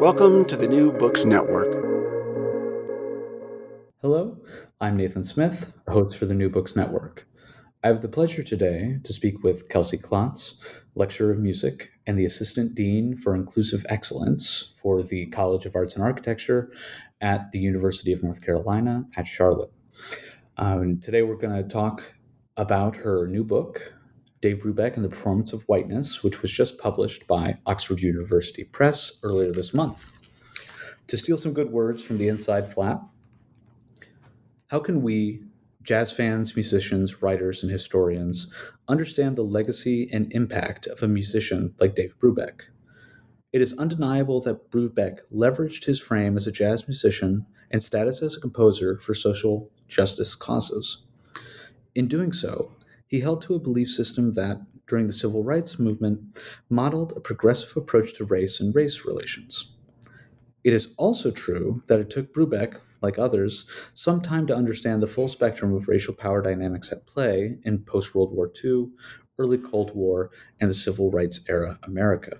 Welcome to the New Books Network. Hello, I'm Nathan Smith, host for the New Books Network. I have the pleasure today to speak with Kelsey Klotz, lecturer of music and the assistant dean for inclusive excellence for the College of Arts and Architecture at the University of North Carolina at Charlotte. Um, today we're going to talk about her new book, Dave Brubeck and the Performance of Whiteness, which was just published by Oxford University Press earlier this month. To steal some good words from the inside flap, how can we, jazz fans, musicians, writers, and historians, understand the legacy and impact of a musician like Dave Brubeck? It is undeniable that Brubeck leveraged his frame as a jazz musician and status as a composer for social justice causes. In doing so, he held to a belief system that, during the civil rights movement, modeled a progressive approach to race and race relations. It is also true that it took Brubeck, like others, some time to understand the full spectrum of racial power dynamics at play in post World War II, early Cold War, and the civil rights era America.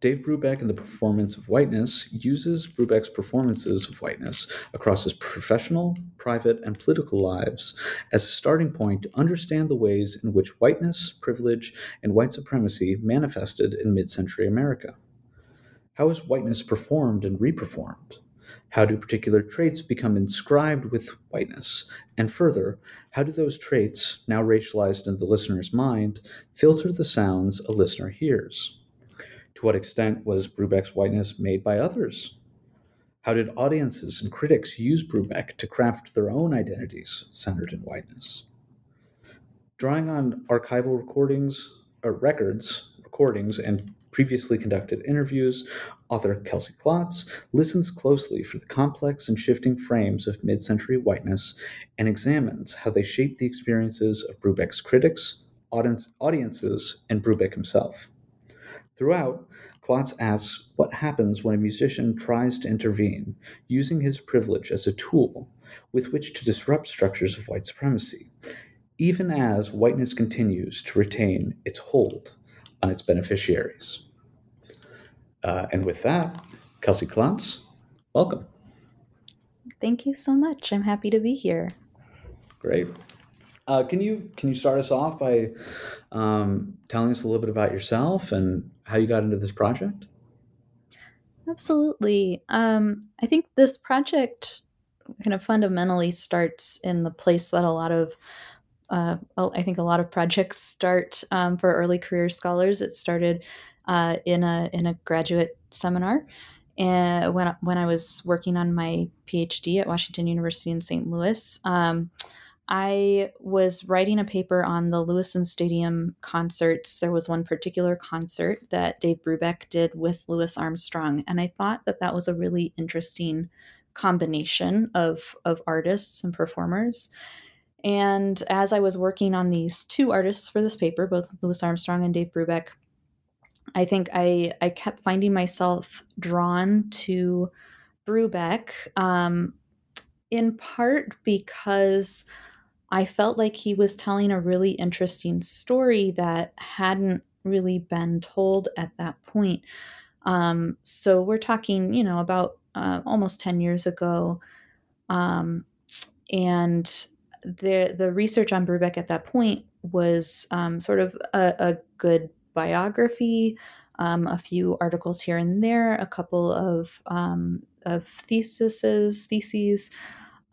Dave Brubeck in The Performance of Whiteness uses Brubeck's performances of whiteness across his professional, private, and political lives as a starting point to understand the ways in which whiteness, privilege, and white supremacy manifested in mid century America. How is whiteness performed and reperformed? How do particular traits become inscribed with whiteness? And further, how do those traits, now racialized in the listener's mind, filter the sounds a listener hears? To what extent was Brubeck's whiteness made by others? How did audiences and critics use Brubeck to craft their own identities centered in whiteness? Drawing on archival recordings, or uh, records, recordings, and previously conducted interviews, author Kelsey Klotz listens closely for the complex and shifting frames of mid century whiteness and examines how they shape the experiences of Brubeck's critics, audience, audiences, and Brubeck himself. Throughout, Klotz asks what happens when a musician tries to intervene, using his privilege as a tool with which to disrupt structures of white supremacy, even as whiteness continues to retain its hold on its beneficiaries. Uh, and with that, Kelsey Klotz, welcome. Thank you so much. I'm happy to be here. Great. Uh, can you can you start us off by um, telling us a little bit about yourself and how you got into this project? Absolutely. Um, I think this project kind of fundamentally starts in the place that a lot of uh, I think a lot of projects start um, for early career scholars. It started uh, in a in a graduate seminar, and when when I was working on my PhD at Washington University in St. Louis. Um, I was writing a paper on the Lewisohn Stadium concerts. There was one particular concert that Dave Brubeck did with Louis Armstrong, and I thought that that was a really interesting combination of of artists and performers. And as I was working on these two artists for this paper, both Louis Armstrong and Dave Brubeck, I think I I kept finding myself drawn to Brubeck, um, in part because I felt like he was telling a really interesting story that hadn't really been told at that point. Um, so we're talking, you know, about uh, almost 10 years ago. Um, and the the research on Brubeck at that point was um, sort of a, a good biography, um, a few articles here and there, a couple of um, of theses, theses,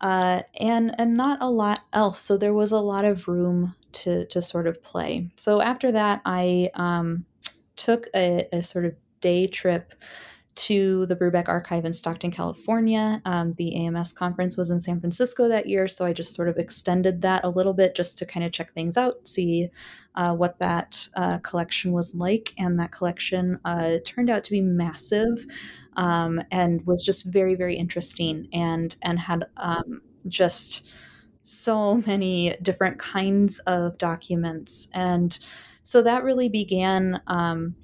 uh, and and not a lot else. So there was a lot of room to to sort of play. So after that, I um, took a, a sort of day trip to the Brubeck Archive in Stockton, California. Um, the AMS conference was in San Francisco that year, so I just sort of extended that a little bit just to kind of check things out, see uh, what that uh, collection was like. And that collection uh, turned out to be massive um, and was just very, very interesting and and had um, just so many different kinds of documents and so that really began um,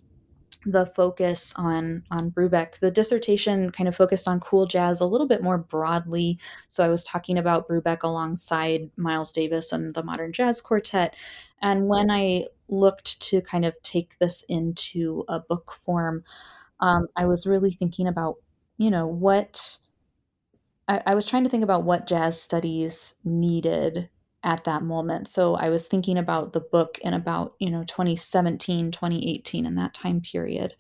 the focus on on Brubeck. The dissertation kind of focused on cool jazz a little bit more broadly. So I was talking about Brubeck alongside Miles Davis and the Modern Jazz Quartet. And when I looked to kind of take this into a book form, um, I was really thinking about, you know, what I, I was trying to think about what jazz studies needed at that moment. So I was thinking about the book in about, you know, 2017, 2018 in that time period.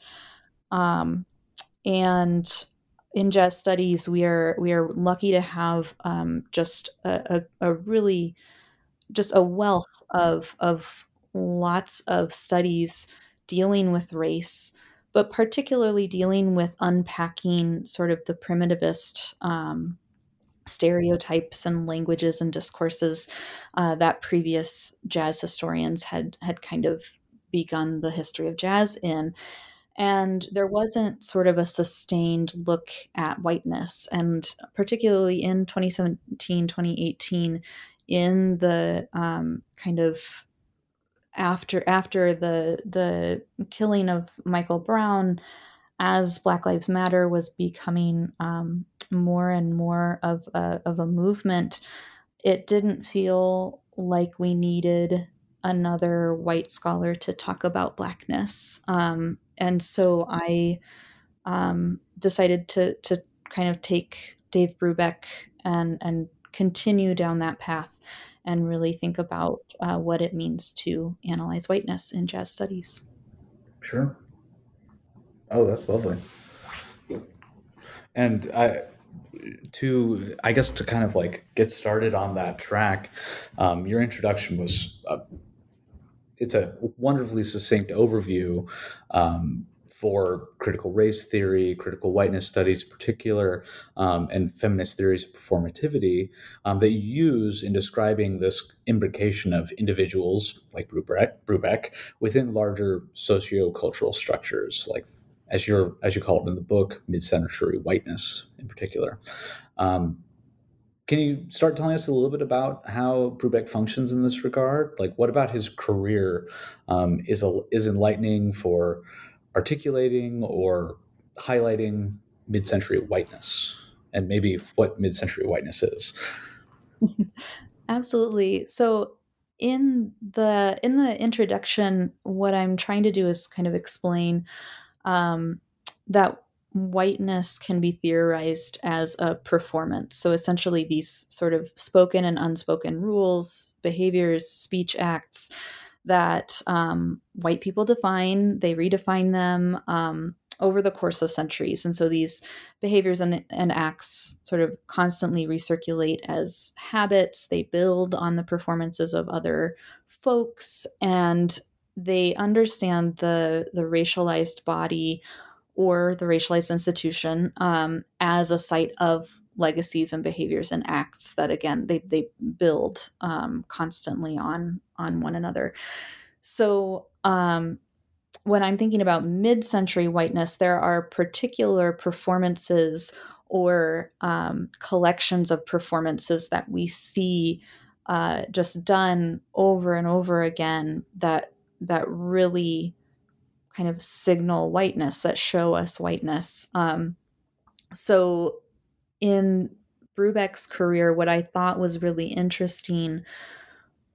Um, and in jazz studies, we are we are lucky to have um, just a, a, a, really just a wealth of of lots of studies dealing with race, but particularly dealing with unpacking sort of the primitivist um, stereotypes and languages and discourses uh, that previous jazz historians had had kind of begun the history of jazz in. And there wasn't sort of a sustained look at whiteness. And particularly in 2017 2018 in the um, kind of after after the the killing of michael brown as Black Lives Matter was becoming um, more and more of a, of a movement, it didn't feel like we needed another white scholar to talk about blackness. Um, and so I um, decided to to kind of take Dave Brubeck and and continue down that path and really think about uh, what it means to analyze whiteness in jazz studies. Sure. Oh, that's lovely. And I, to I guess to kind of like get started on that track, um, your introduction was uh, it's a wonderfully succinct overview um, for critical race theory, critical whiteness studies in particular, um, and feminist theories of performativity um, that you use in describing this imbrication of individuals like Brubeck, Brubeck within larger sociocultural structures like as you as you call it in the book, mid-century whiteness in particular. Um, can you start telling us a little bit about how Brubeck functions in this regard? Like, what about his career um, is a, is enlightening for articulating or highlighting mid-century whiteness, and maybe what mid-century whiteness is? Absolutely. So in the in the introduction, what I'm trying to do is kind of explain um, that whiteness can be theorized as a performance. So essentially, these sort of spoken and unspoken rules, behaviors, speech acts that um, white people define, they redefine them um, over the course of centuries. And so these behaviors and, and acts sort of constantly recirculate as habits, they build on the performances of other folks and they understand the the racialized body or the racialized institution um, as a site of legacies and behaviors and acts that again they they build um, constantly on on one another. So um, when I'm thinking about mid-century whiteness, there are particular performances or um, collections of performances that we see uh, just done over and over again that that really kind of signal whiteness that show us whiteness um, so in brubeck's career what i thought was really interesting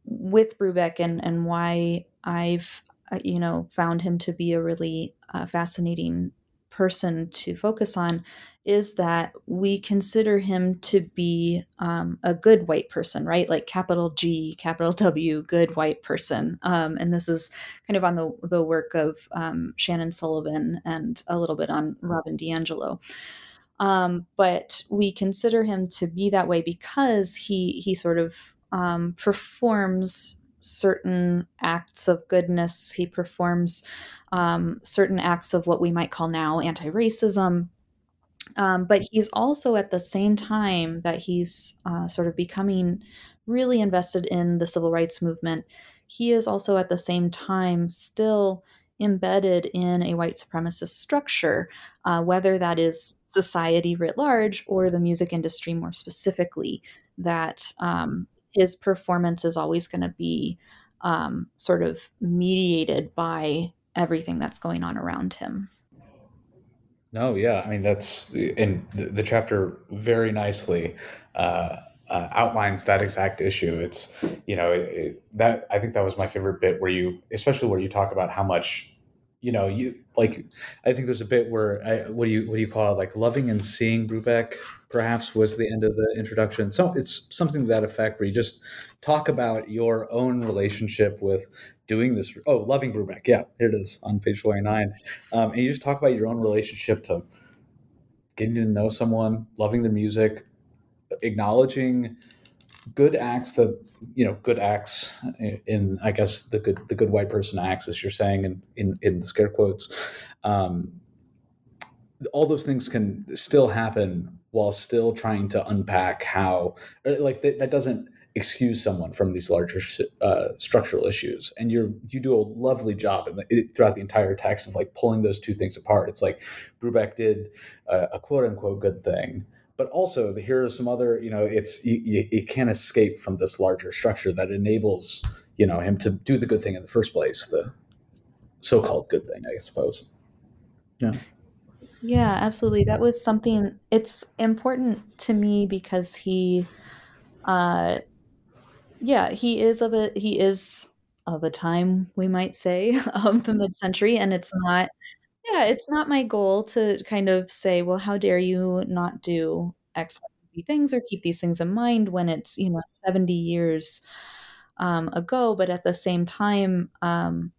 with brubeck and and why i've uh, you know found him to be a really uh, fascinating person to focus on is that we consider him to be um, a good white person, right? Like capital G, capital W, good white person. Um, and this is kind of on the, the work of um, Shannon Sullivan and a little bit on Robin DiAngelo. Um, but we consider him to be that way because he he sort of um, performs certain acts of goodness. He performs um, certain acts of what we might call now anti-racism um, but he's also at the same time that he's uh, sort of becoming really invested in the civil rights movement, he is also at the same time still embedded in a white supremacist structure, uh, whether that is society writ large or the music industry more specifically, that um, his performance is always going to be um, sort of mediated by everything that's going on around him. No, yeah, I mean that's in the, the chapter very nicely uh, uh, outlines that exact issue. It's you know it, it, that I think that was my favorite bit where you, especially where you talk about how much you know you like. I think there's a bit where I, what do you what do you call it like loving and seeing Brubeck perhaps was the end of the introduction. So it's something to that effect where you just talk about your own relationship with doing this. Oh, loving Brubeck. Yeah, here it is on page 29. Um, and you just talk about your own relationship to getting to know someone, loving the music, acknowledging good acts that you know good acts in i guess the good the good white person acts as you're saying in in, in the scare quotes um, all those things can still happen while still trying to unpack how like that, that doesn't excuse someone from these larger uh, structural issues. And you're you do a lovely job in the, throughout the entire text of like pulling those two things apart. It's like brubeck did a quote unquote good thing but also the, here are some other you know it's you, you, you, can't escape from this larger structure that enables you know him to do the good thing in the first place the so-called good thing i suppose. Yeah. Yeah absolutely. That was something it's important to me because he uh yeah, he is of a he is of a time, we might say, of the mid-century, and it's not yeah, it's not my goal to kind of say, "Well, how dare you not do X, Y, Z things or keep these things in mind when it's, you know, 70 years, um, ago," but at the same time, um,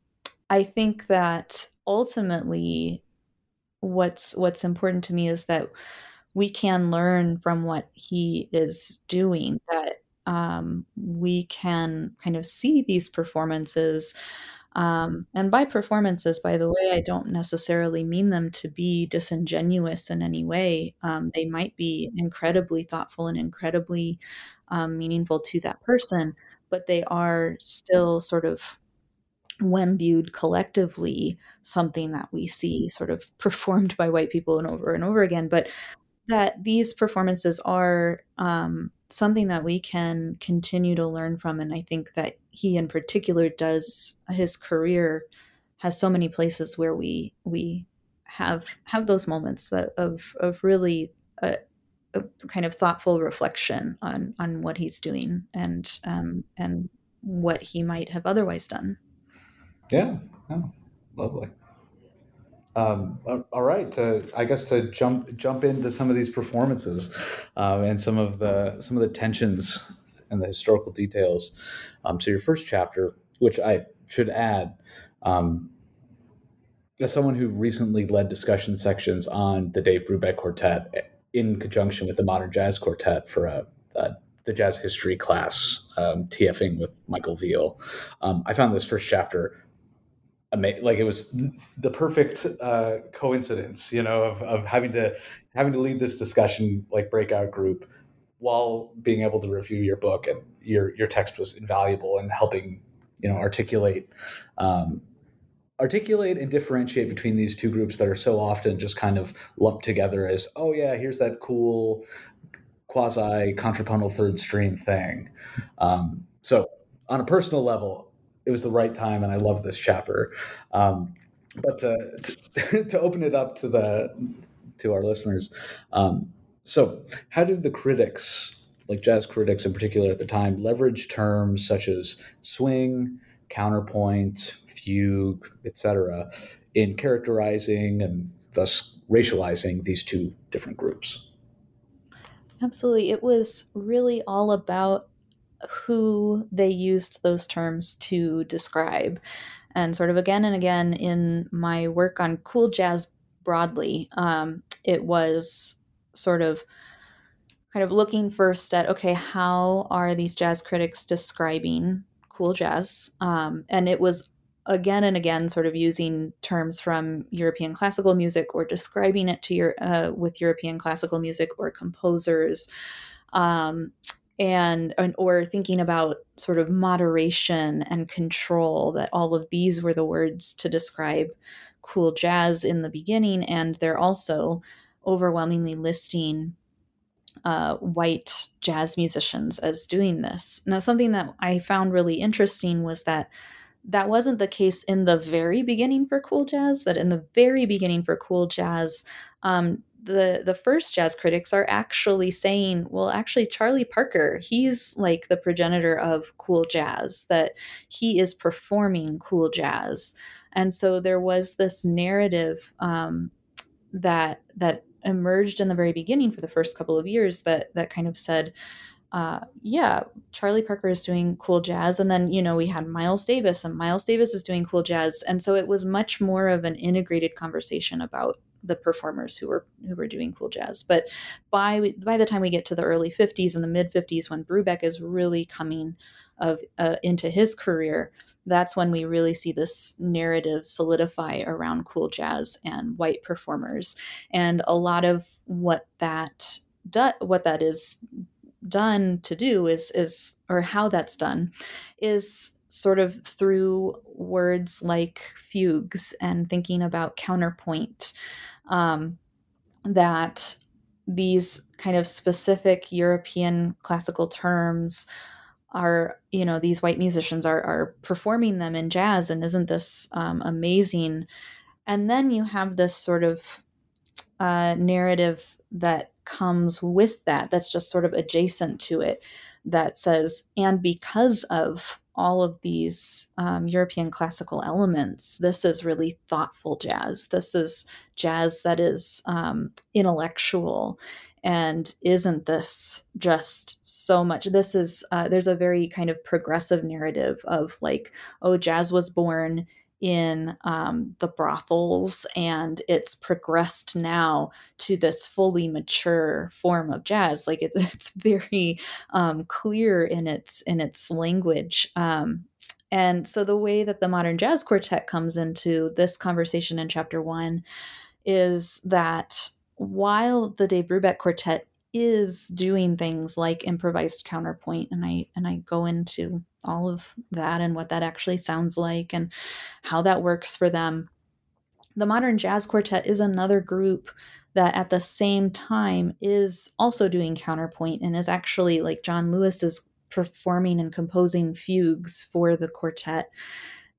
I think that ultimately what's what's important to me is that we can learn from what he is doing, that um, we can kind of see these performances. Um, and by performances, by the way, I don't necessarily mean them to be disingenuous in any way. Um, they might be incredibly thoughtful and incredibly um, meaningful to that person, but they are still sort of when viewed collectively, something that we see sort of performed by white people and over and over again. But that these performances are um, something that we can continue to learn from and i think that he in particular does his career has so many places where we we have have those moments that of of really a, a kind of thoughtful reflection on on what he's doing and um and what he might have otherwise done. Yeah oh, lovely um, all right, to, I guess to jump jump into some of these performances um, and some of the some of the tensions and the historical details. Um, so your first chapter, which I should add, um, as someone who recently led discussion sections on the Dave Brubeck Quartet in conjunction with the Modern Jazz Quartet for a, a the jazz history class, um, TFing with Michael Veal. Um, I found this first chapter like it was the perfect uh, coincidence, you know, of, of having to having to lead this discussion like breakout group while being able to review your book and your your text was invaluable in helping you know articulate um, articulate and differentiate between these two groups that are so often just kind of lumped together as oh yeah here's that cool quasi contrapuntal third stream thing. Um, so on a personal level it was the right time, and I love this chapter. Um, but to, to, to, open it up to the to our listeners, um, so how did the critics, like jazz critics in particular at the time, leverage terms such as swing, counterpoint, fugue, etc., in characterizing and thus racializing these two different groups. Absolutely. It was really all about who they used those terms to describe. And sort of again and again in my work on cool jazz broadly, um, it was sort of kind of looking first at okay, how are these jazz critics describing cool jazz? Um, and it was again and again sort of using terms from European classical music or describing it to your uh, with European classical music or composers. Um, and, and or thinking about sort of moderation and control that all of these were the words to describe cool jazz in the beginning and they're also overwhelmingly listing uh, white jazz musicians as doing this. Now something that i found really interesting was that that wasn't the case in the very beginning for cool jazz that in the very beginning for cool jazz um, the the first jazz critics are actually saying well actually charlie parker he's like the progenitor of cool jazz that he is performing cool jazz and so there was this narrative um, that that emerged in the very beginning for the first couple of years that that kind of said uh, yeah, Charlie Parker is doing cool jazz. And then, you know, we had Miles Davis, and Miles Davis is doing cool jazz. And so it was much more of an integrated conversation about the performers who were who were doing cool jazz. But by by the time we get to the early 50s and the mid 50s, when Brubeck is really coming of uh, into his career, that's when we really see this narrative solidify around cool jazz and white performers. And a lot of what that do, what that is done to do is is or how that's done is sort of through words like fugues and thinking about counterpoint um, that these kind of specific european classical terms are you know these white musicians are are performing them in jazz and isn't this um, amazing? And then you have this sort of uh, narrative that comes with that that's just sort of adjacent to it that says and because of all of these um, european classical elements. This is really thoughtful jazz. This is jazz that is um, intellectual. And isn't this just so much this is uh, there's a very kind of progressive narrative of like oh jazz was born in um, the brothels, and it's progressed now to this fully mature form of jazz. Like it, it's very um, clear in its in its language. Um, and so the way that the modern jazz quartet comes into this conversation in chapter one is that while the Dave Brubeck quartet is doing things like improvised counterpoint and i and i go into all of that and what that actually sounds like and how that works for them. The modern jazz quartet is another group that at the same time is also doing counterpoint and is actually like john lewis is performing and composing fugues for the quartet.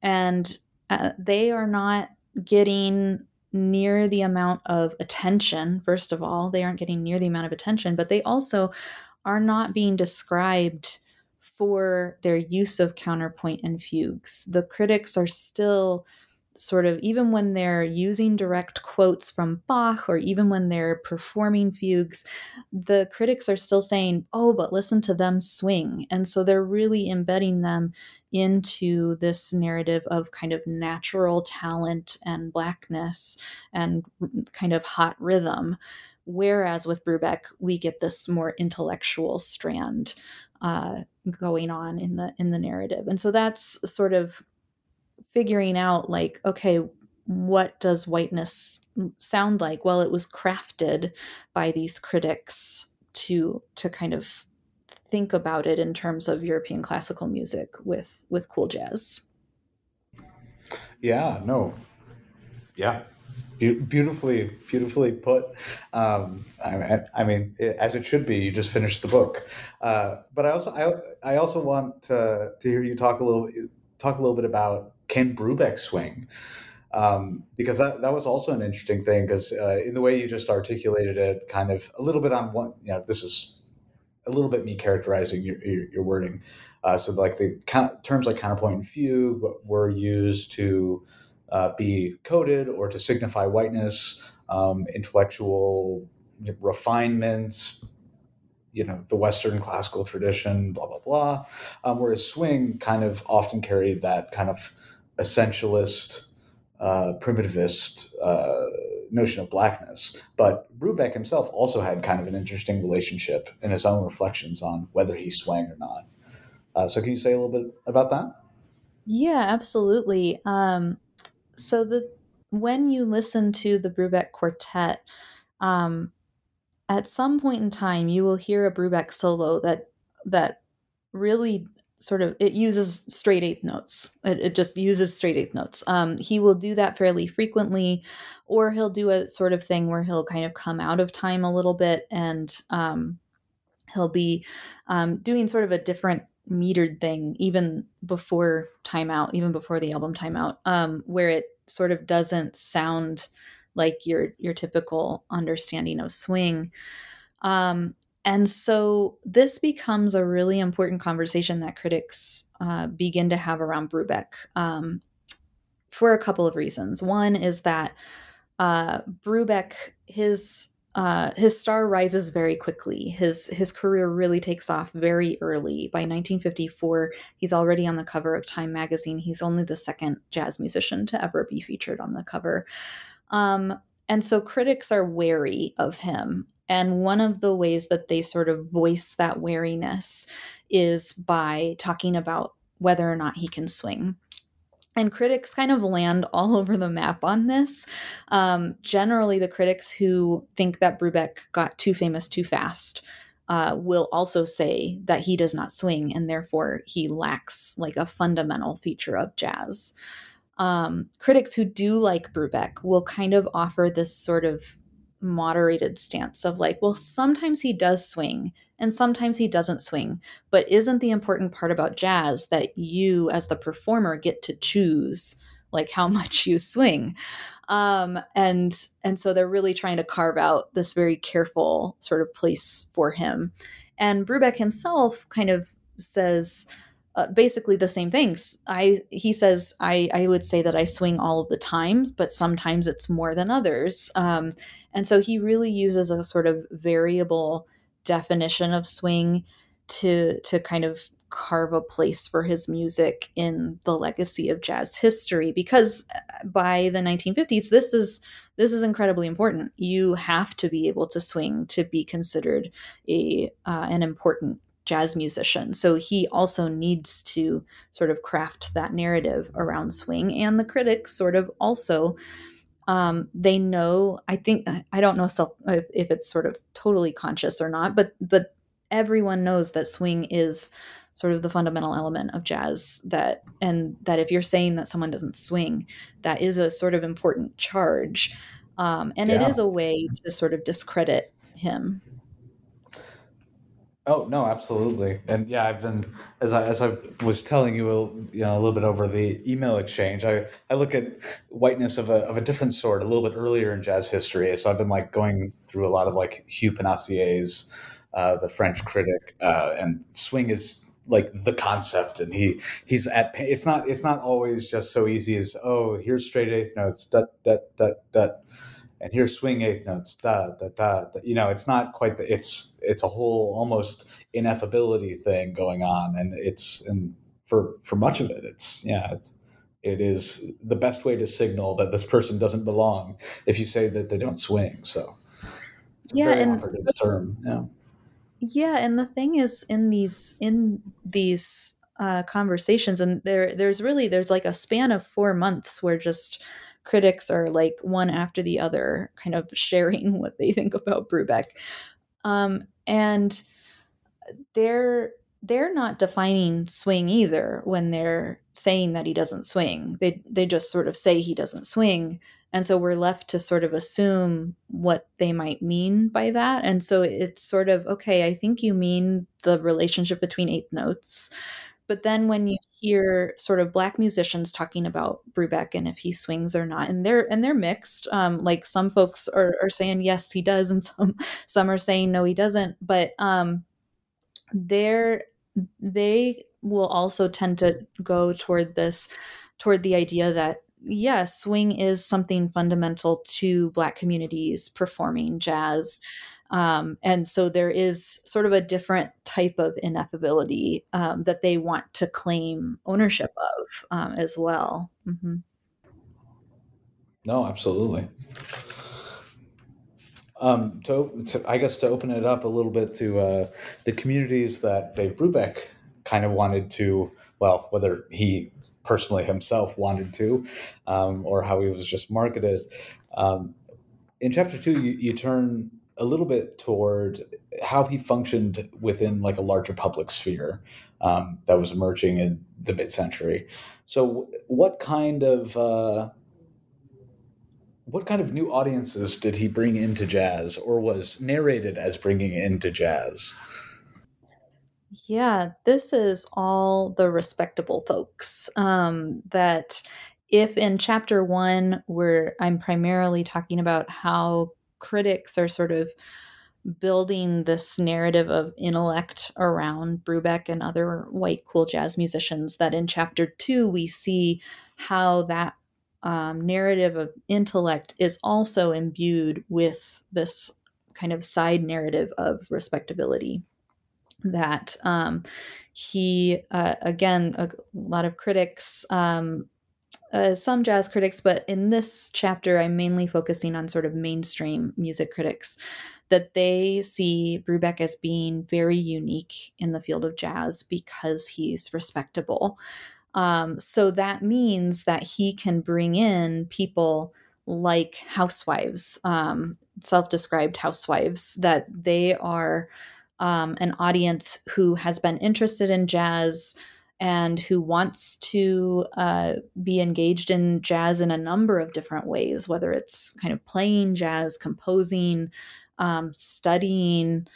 And uh, they are not getting near the amount of attention. First of all, they aren't getting near the amount of attention, but they also are not being described for their use of counterpoint and fugues. The critics are still sort of even when they're using direct quotes from Bach or even when they're performing fugues, the critics are still saying, oh, but listen to them swing. And so they're really embedding them into this narrative of kind of natural talent and blackness and kind of hot rhythm. Whereas with Brubeck, we get this more intellectual strand uh, going on in the in the narrative, and so that's sort of figuring out like okay what does whiteness sound like well it was crafted by these critics to to kind of think about it in terms of european classical music with with cool jazz. Yeah no. Yeah. Be- beautifully beautifully put. Um, I, I, mean as it should be you just finished the book. Uh, but i also i, I also want to, to hear you talk a little talk a little bit about Ken Brubeck swing? Um, because that, that was also an interesting thing because uh, in the way you just articulated it, kind of a little bit on one, you know, this is a little bit me characterizing your, your, your wording. Uh, so like the terms like counterpoint and fugue were used to uh, be coded or to signify whiteness. um, intellectual refinements, you know, the Western classical tradition, blah, blah, blah. Um, whereas swing kind of often carried that kind of essentialist, uh, primitivist uh, notion of blackness. But Brubeck himself also had kind of an interesting relationship in his own reflections on whether he swang or not. Uh, so, can you say a little bit about that? Yeah, absolutely. Um, so the when you listen to the Brubeck Quartet, um, at some point in time, you will hear a Brubeck solo that that really sort of it uses straight eighth notes. It, it just uses straight eighth notes. Um, he will do that fairly frequently, or he'll do a sort of thing where he'll kind of come out of time a little bit and um, he'll be um, doing sort of a different metered thing even before Time Out even before the album Time Out um, where it sort of doesn't sound like your your typical understanding of swing um, and so this becomes a really important conversation that critics uh, begin to have around brubeck um, for a couple of reasons one is that uh, brubeck his uh, his star rises very quickly. His his career really takes off very early. By 1954, he's already on the cover of Time magazine. He's only the second jazz musician to ever be featured on the cover. Um, and so critics are wary of him. And one of the ways that they sort of voice that wariness is by talking about whether or not he can swing and critics kind of land all over the map on this. Um, generally, the critics who think that Brubeck got too famous too fast uh, will also say that he does not swing and therefore he lacks like a fundamental feature of jazz. Um, critics who do like Brubeck will kind of offer this sort of moderated stance of like, well, sometimes he does swing and sometimes he doesn't swing. But isn't the important part about jazz that you, as the performer, get to choose like how much you swing? Um, and and so they're really trying to carve out this very careful sort of place for him. And Brubeck himself kind of says, uh, basically the same things. I he says I I would say that I swing all of the times, but sometimes it's more than others. Um, and so he really uses a sort of variable definition of swing to to kind of carve a place for his music in the legacy of jazz history because uh, by the 1950s this is this is incredibly important you have to be able to swing to be considered a uh, an important jazz musician. So he also needs to sort of craft that narrative around swing. And the critics sort of also um, they know. I think I don't know if, if it's sort of totally conscious or not, but but everyone knows that swing is sort of the fundamental element of jazz that and that if you're saying that someone doesn't swing that is a sort of important charge um, and yeah. it is a way to sort of discredit him Oh no, absolutely, and yeah, I've been as I as I was telling you, a, you know, a little bit over the email exchange. I I look at whiteness of a of a different sort a little bit earlier in jazz history. So I've been like going through a lot of like Hugh Panassié's, uh, the French critic, uh, and swing is like the concept, and he he's at. It's not it's not always just so easy as oh here's straight eighth notes that that that that and here's swing eighth notes, da, da, da, da. You know, it's not quite the, it's, it's a whole almost ineffability thing going on. And it's, and for, for much of it, it's, yeah, it's, it is the best way to signal that this person doesn't belong if you say that they don't swing. So it's a yeah, very and, operative term. Yeah. Yeah. And the thing is in these, in these, uh, conversations and there, there's really, there's like a span of four months where just, critics are like one after the other, kind of sharing what they think about Brubeck. Um, and they're they're not defining swing either when they're saying that he doesn't swing. They they just sort of say he doesn't swing. And so we're left to sort of assume what they might mean by that. And so it's sort of, okay, I think you mean the relationship between eighth notes. But then when you hear sort of black musicians talking about Brubeck and if he swings or not, and they're and they're mixed. Um, like some folks are, are saying yes he does, and some some are saying no he doesn't. But um, they're they will also tend to go toward this toward the idea that yeah, swing is something fundamental to Black communities performing jazz. Um, and so there is sort of a different type of ineffability um, that they want to claim ownership of um, as well. Mm-hmm. No, absolutely. Um, to, to, I guess to open it up a little bit to uh, the communities that Dave Brubeck kind of wanted to, well, whether he personally himself wanted to, um, or how he was just marketed. Um, in chapter two, you, you turn a little bit toward how he functioned within like a larger public sphere um, that was emerging in the mid-century. So, what kind of uh, what kind of new audiences did he bring into jazz, or was narrated as bringing into jazz? Yeah, this is all the respectable folks um, that if in chapter one where I'm primarily talking about how critics are sort of building this narrative of intellect around Brubeck and other white cool jazz musicians, that in chapter two we see how that um, narrative of intellect is also imbued with this kind of side narrative of respectability that um, he uh, again a lot of critics um, uh, some jazz critics but in this chapter i'm mainly focusing on sort of mainstream music critics that they see brubeck as being very unique in the field of jazz because he's respectable. Um, so that means that he can bring in people like housewives um, self-described housewives that they are um, an audience who has been interested in jazz and who wants to uh, be engaged in jazz in a number of different ways, whether it's kind of playing jazz, composing, um, studying,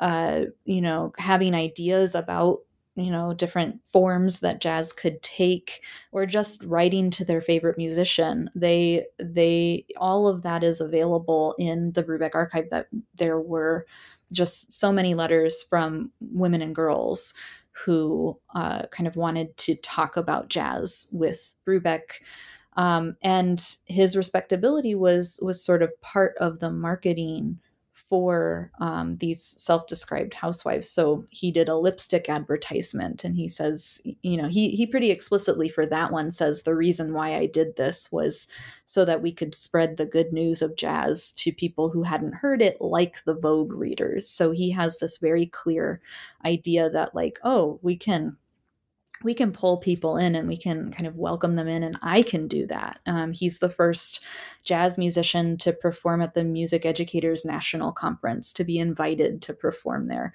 uh, you know, having ideas about you know different forms that jazz could take or just writing to their favorite musician. They they all of that is available in the brubeck archive that there were just so many letters from women and girls who uh, kind of wanted to talk about jazz with Brubeck. Um, and his respectability was was sort of part of the marketing for um, these self-described housewives. So he did a lipstick advertisement, and he says, you know, he he pretty explicitly for that one says the reason why I did this was so that we could spread the good news of jazz to people who hadn't heard it, like the Vogue readers. So he has this very clear idea that, like, oh, we can we can pull people in and we can kind of welcome them in, and I can do that. Um, he's the first jazz musician to perform at the Music Educators National Conference, to be invited to perform there.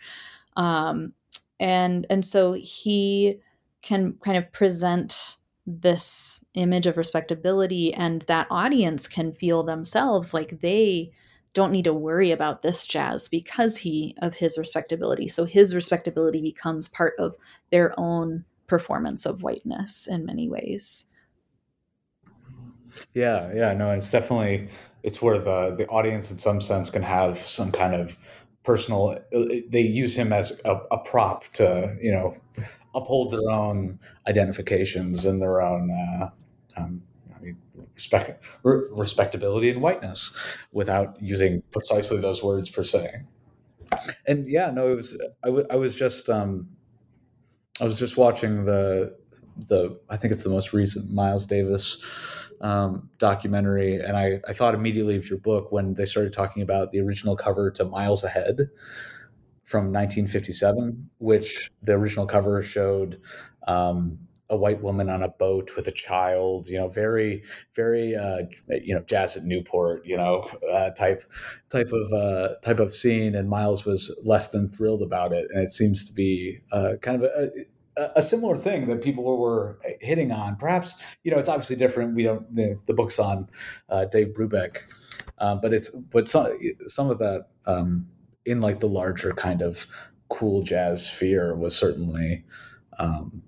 Um, and and so he can kind of present this image of respectability and that audience can feel themselves like they don't need to worry about this jazz because he of his respectability so his respectability becomes part of their own performance of whiteness in many ways. Yeah, yeah, no, it's definitely it's where the the audience in some sense can have some kind of personal they use him as a, a prop to you know uphold their own identifications and their own uh, um, respect, respectability and whiteness without using precisely those words per se. And yeah, no, it was I, w- I was just um, I was just watching the the I think it's the most recent Miles Davis um, documentary, and I, I thought immediately of your book when they started talking about the original cover to Miles Ahead from 1957, which the original cover showed um, a white woman on a boat with a child, you know, very, very, uh, you know, jazz at Newport, you know, uh, type, type of, uh, type of scene. And Miles was less than thrilled about it. And it seems to be uh, kind of a, a similar thing that people were hitting on. Perhaps you know it's obviously different. We don't the, the book's on uh, Dave Brubeck, um, but it's but some some of that um, in like the larger kind of cool jazz sphere was certainly um,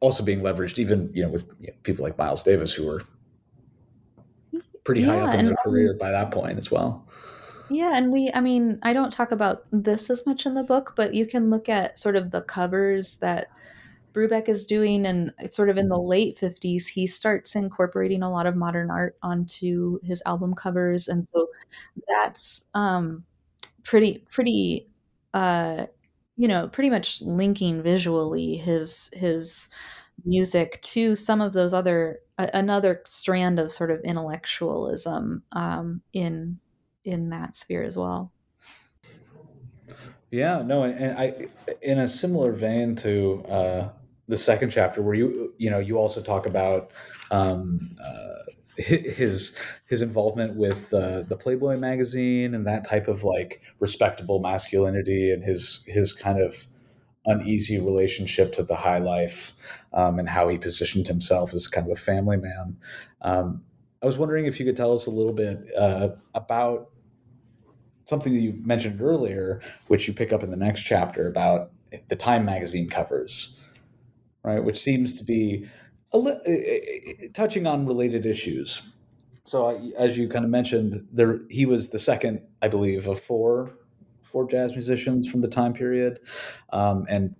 also being leveraged, even you know with you know, people like Miles Davis who were pretty high up in their career by that point as well. Yeah, and we, I mean, I don't talk about this as much in the book, but you can look at sort of the covers that Brubeck is doing, and it's sort of in the late 50s, he starts incorporating a lot of modern art onto his album covers. And so that's um, pretty, pretty, uh, you know, pretty much linking visually his, his music to some of those other, another strand of sort of intellectualism um, in, in that sphere as well. Yeah, no, and, and I, in a similar vein to uh, the second chapter, where you, you know, you also talk about um, uh, his his involvement with uh, the Playboy magazine and that type of like respectable masculinity, and his his kind of uneasy relationship to the high life, um, and how he positioned himself as kind of a family man. Um, I was wondering if you could tell us a little bit uh, about something that you mentioned earlier, which you pick up in the next chapter about the Time magazine covers, right? Which seems to be touching on related issues. So, as you kind of mentioned, there he was the second, I believe, of four four jazz musicians from the time period, um, and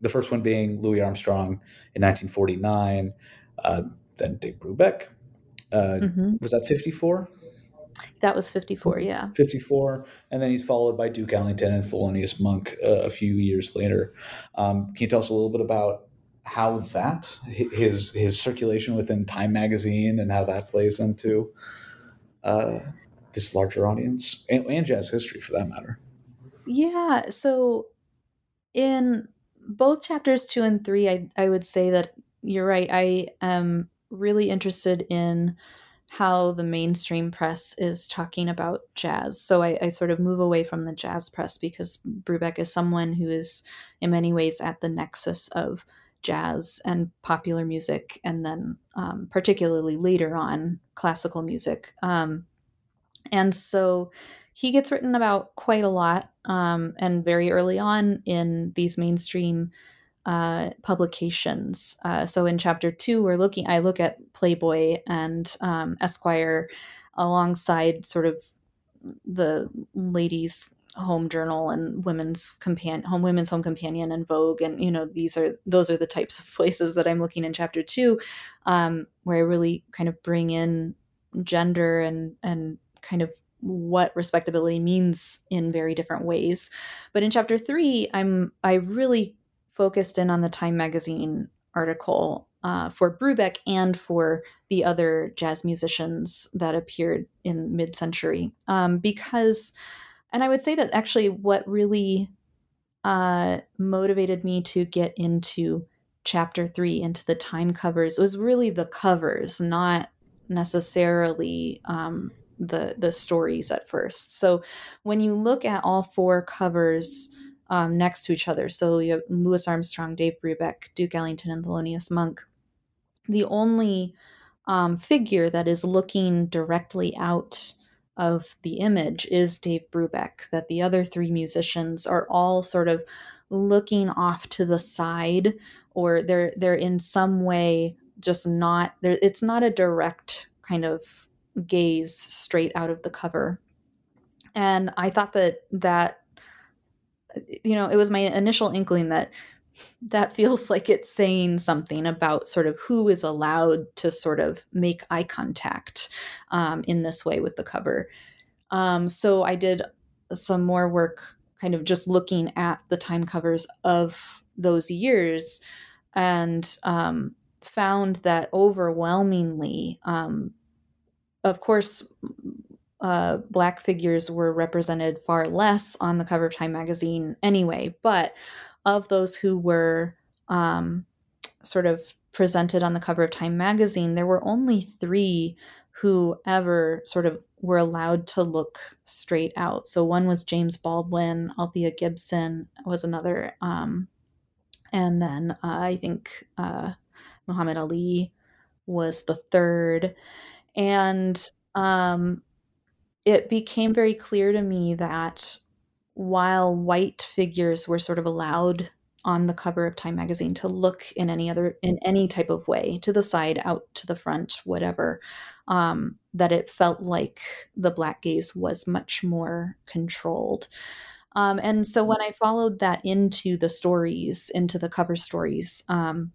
the first one being Louis Armstrong in 1949, uh, then Dave Brubeck. Uh, mm-hmm. Was that 54? That was 54, yeah. 54. And then he's followed by Duke Ellington and Thelonious Monk uh, a few years later. Um, can you tell us a little bit about how that, his, his circulation within Time magazine and how that plays into uh, this larger audience and, and jazz history for that matter? Yeah. So in both chapters two and three, I, I would say that you're right. I am really interested in how the mainstream press is talking about jazz. So I, I, sort of move away from the jazz press because Brubeck is someone who is, in many ways, at the nexus of jazz and popular music, and then um, particularly later on, classical music. Um, and so he gets written about quite a lot, um, and very early on in these mainstream uh, publications. Uh, so in chapter two, we're looking. I look at Playboy and um, Esquire alongside sort of the ladies' home journal and women's companion home women's home companion and vogue and you know these are those are the types of places that i'm looking in chapter two um, where i really kind of bring in gender and and kind of what respectability means in very different ways but in chapter three i'm i really focused in on the Time magazine article uh, for Brubeck and for the other jazz musicians that appeared in mid century. Um, because, and I would say that actually what really uh, motivated me to get into chapter three, into the time covers, was really the covers, not necessarily um, the the stories at first. So when you look at all four covers, um, next to each other. So you have Louis Armstrong, Dave Brubeck, Duke Ellington, and Thelonious Monk. The only um, figure that is looking directly out of the image is Dave Brubeck, that the other three musicians are all sort of looking off to the side or they're they're in some way just not there it's not a direct kind of gaze straight out of the cover. And i thought that that you know, it was my initial inkling that that feels like it's saying something about sort of who is allowed to sort of make eye contact um, in this way with the cover. Um, so I did some more work, kind of just looking at the time covers of those years, and um, found that overwhelmingly, um, of course, uh, black figures were represented far less on the cover of Time magazine anyway. But of those who were um, sort of presented on the cover of Time magazine, there were only three who ever sort of were allowed to look straight out. So one was James Baldwin, Althea Gibson was another, um, and then uh, I think uh, Muhammad Ali was the third. And um, it became very clear to me that while white figures were sort of allowed on the cover of Time magazine to look in any other in any type of way to the side, out to the front, whatever, um, that it felt like the black gaze was much more controlled. Um, and so when I followed that into the stories, into the cover stories, um,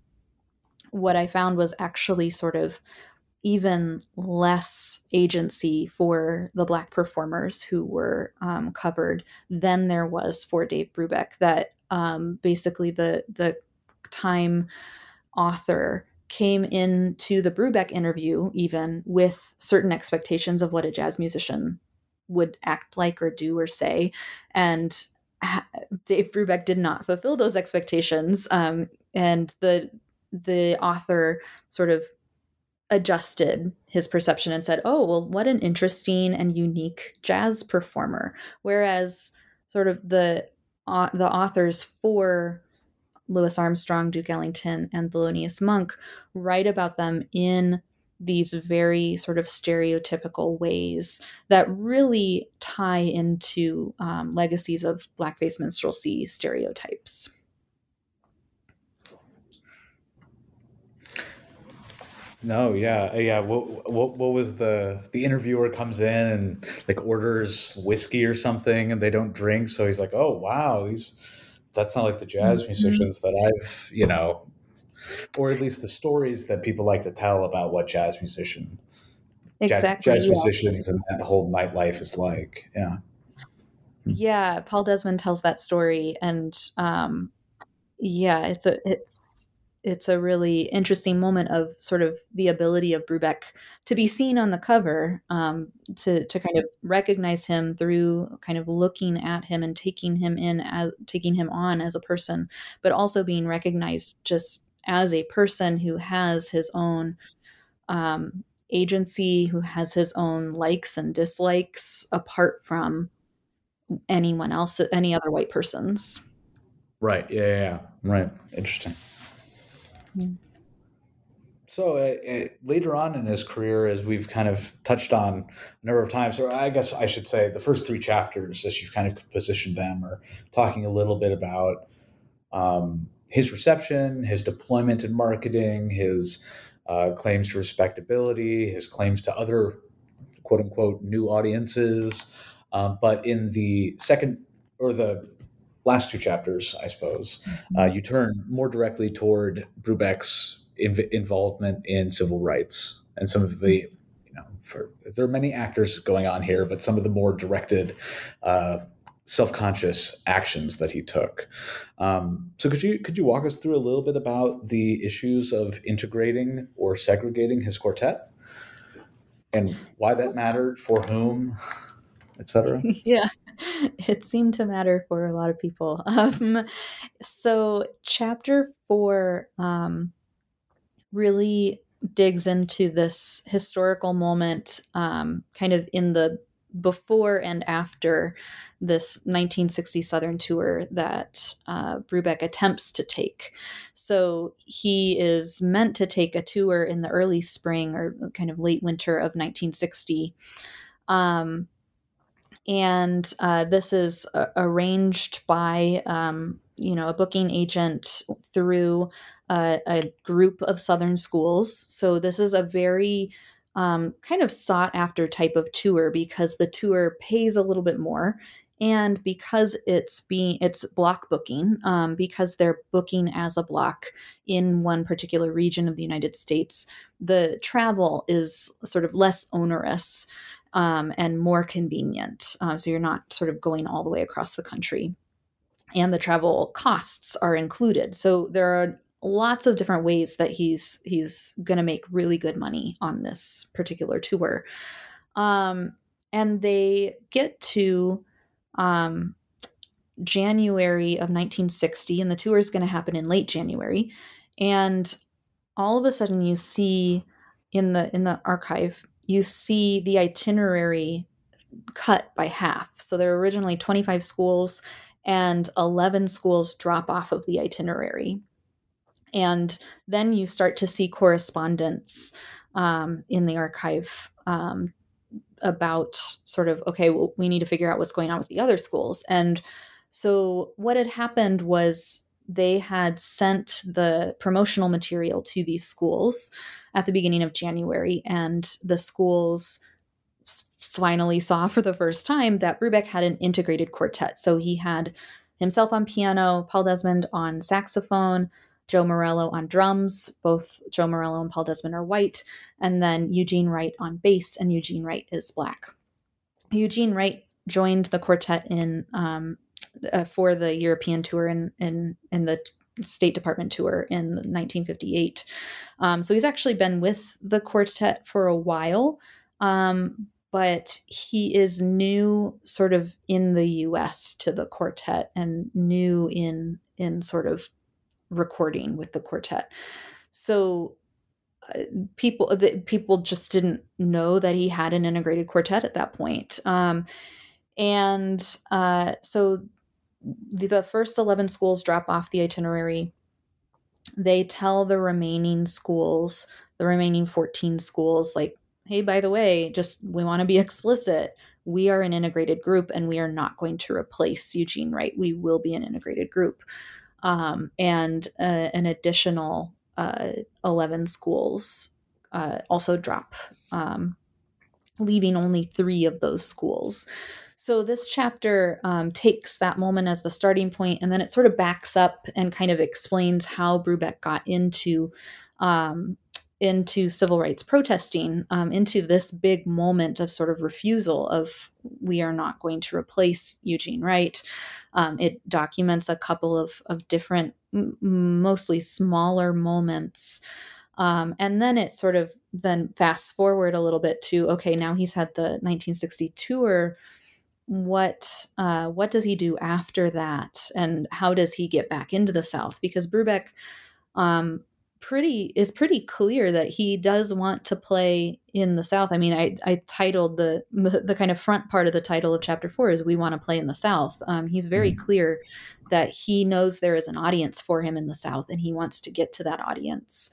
what I found was actually sort of even less agency for the black performers who were um, covered than there was for Dave Brubeck. That um, basically the the time author came into the Brubeck interview even with certain expectations of what a jazz musician would act like or do or say, and Dave Brubeck did not fulfill those expectations. Um, and the the author sort of adjusted his perception and said, "Oh, well, what an interesting and unique jazz performer." Whereas, sort of the uh, the authors for Louis Armstrong, Duke Ellington, and Thelonious Monk write about them in these very sort of stereotypical ways that really tie into um, legacies of blackface minstrelsy stereotypes. No, yeah, yeah. What, what what was the the interviewer comes in and like orders whiskey or something, and they don't drink, so he's like, "Oh wow, he's that's not like the jazz mm-hmm. musicians that I've you know, or at least the stories that people like to tell about what jazz musician, exactly, jazz, jazz yes. musicians and that whole nightlife is like." Yeah, hmm. yeah. Paul Desmond tells that story, and um, yeah, it's a it's it's a really interesting moment of sort of the ability of Brubeck to be seen on the cover, um, to to kind of recognize him through kind of looking at him and taking him in as taking him on as a person, but also being recognized just as a person who has his own um, agency, who has his own likes and dislikes apart from anyone else, any other white persons. Right. Yeah. Yeah. yeah. Right. Interesting. So uh, uh, later on in his career, as we've kind of touched on a number of times, or I guess I should say the first three chapters, as you've kind of positioned them, are talking a little bit about um, his reception, his deployment in marketing, his uh, claims to respectability, his claims to other quote unquote new audiences. Um, but in the second or the last two chapters, I suppose, mm-hmm. uh, you turn more directly toward Brubeck's inv- involvement in civil rights and some of the, you know, for, there are many actors going on here, but some of the more directed, uh, self-conscious actions that he took. Um, so could you could you walk us through a little bit about the issues of integrating or segregating his quartet and why that mattered for whom, etc. Yeah. it seemed to matter for a lot of people. Um, so, chapter four um, really digs into this historical moment, um, kind of in the before and after this 1960 Southern tour that uh, Brubeck attempts to take. So he is meant to take a tour in the early spring or kind of late winter of 1960. Um, and uh, this is uh, arranged by um, you know a booking agent through a, a, group of southern schools. So this is a very um, kind of sought after type of tour because the tour pays a little bit more. And because it's being it's block booking um, because they're booking as a block in one particular region of the united states the travel is sort of less onerous um, and more convenient. Um, so you're not sort of going all the way across the country. And the travel costs are included. So there are lots of different ways that he's he's going to make really good money on this particular tour. Um, and they get to um, January of 1960, and the tour is going to happen in late January. And all of a sudden, you see in the in the archive you see the itinerary cut by half. So there are originally 25 schools, and 11 schools drop off of the itinerary. And then you start to see correspondence um, in the archive um, about sort of, okay, well, we need to figure out what's going on with the other schools. And so what had happened was they had sent the promotional material to these schools at the beginning of January, and the schools finally saw for the first time that Brubeck had an integrated quartet. So he had himself on piano, Paul Desmond on saxophone, Joe Morello on drums. Both Joe Morello and Paul Desmond are white, and then Eugene Wright on bass, and Eugene Wright is black. Eugene Wright joined the quartet in um, uh, for the European tour in in in the State Department tour in 1958. Um, so he's actually been with the quartet for a while, um, but he is new, sort of in the U.S. to the quartet, and new in in sort of recording with the quartet. So uh, people the, people just didn't know that he had an integrated quartet at that point. Um, and uh, so the, first 11 schools drop off the itinerary. They tell the remaining schools, the remaining 14 schools, like, hey, by the way, just we want to be explicit. We are an integrated group and we are not going to replace Eugene Wright. We will be an integrated group. Um, and uh, an additional uh, 11 schools uh, also drop, um, leaving only three of those schools. So this chapter um, takes that moment as the starting point, and then it sort of backs up and kind of explains how Brubeck got into um, into civil rights protesting, um, into this big moment of sort of refusal of we are not going to replace Eugene Wright. Um, it documents a couple of of different, m- mostly smaller moments. Um, and then it sort of then fast forward a little bit to okay now he's had the 1960 tour what uh, what does he do after that, and how does he get back into the South? Because Brubeck um, pretty is pretty clear that he does want to play in the South. I mean, I, I titled the, the, the kind of front part of the title of chapter four is "We Want to Play in the South." Um, he's very mm-hmm. clear that he knows there is an audience for him in the South, and he wants to get to that audience.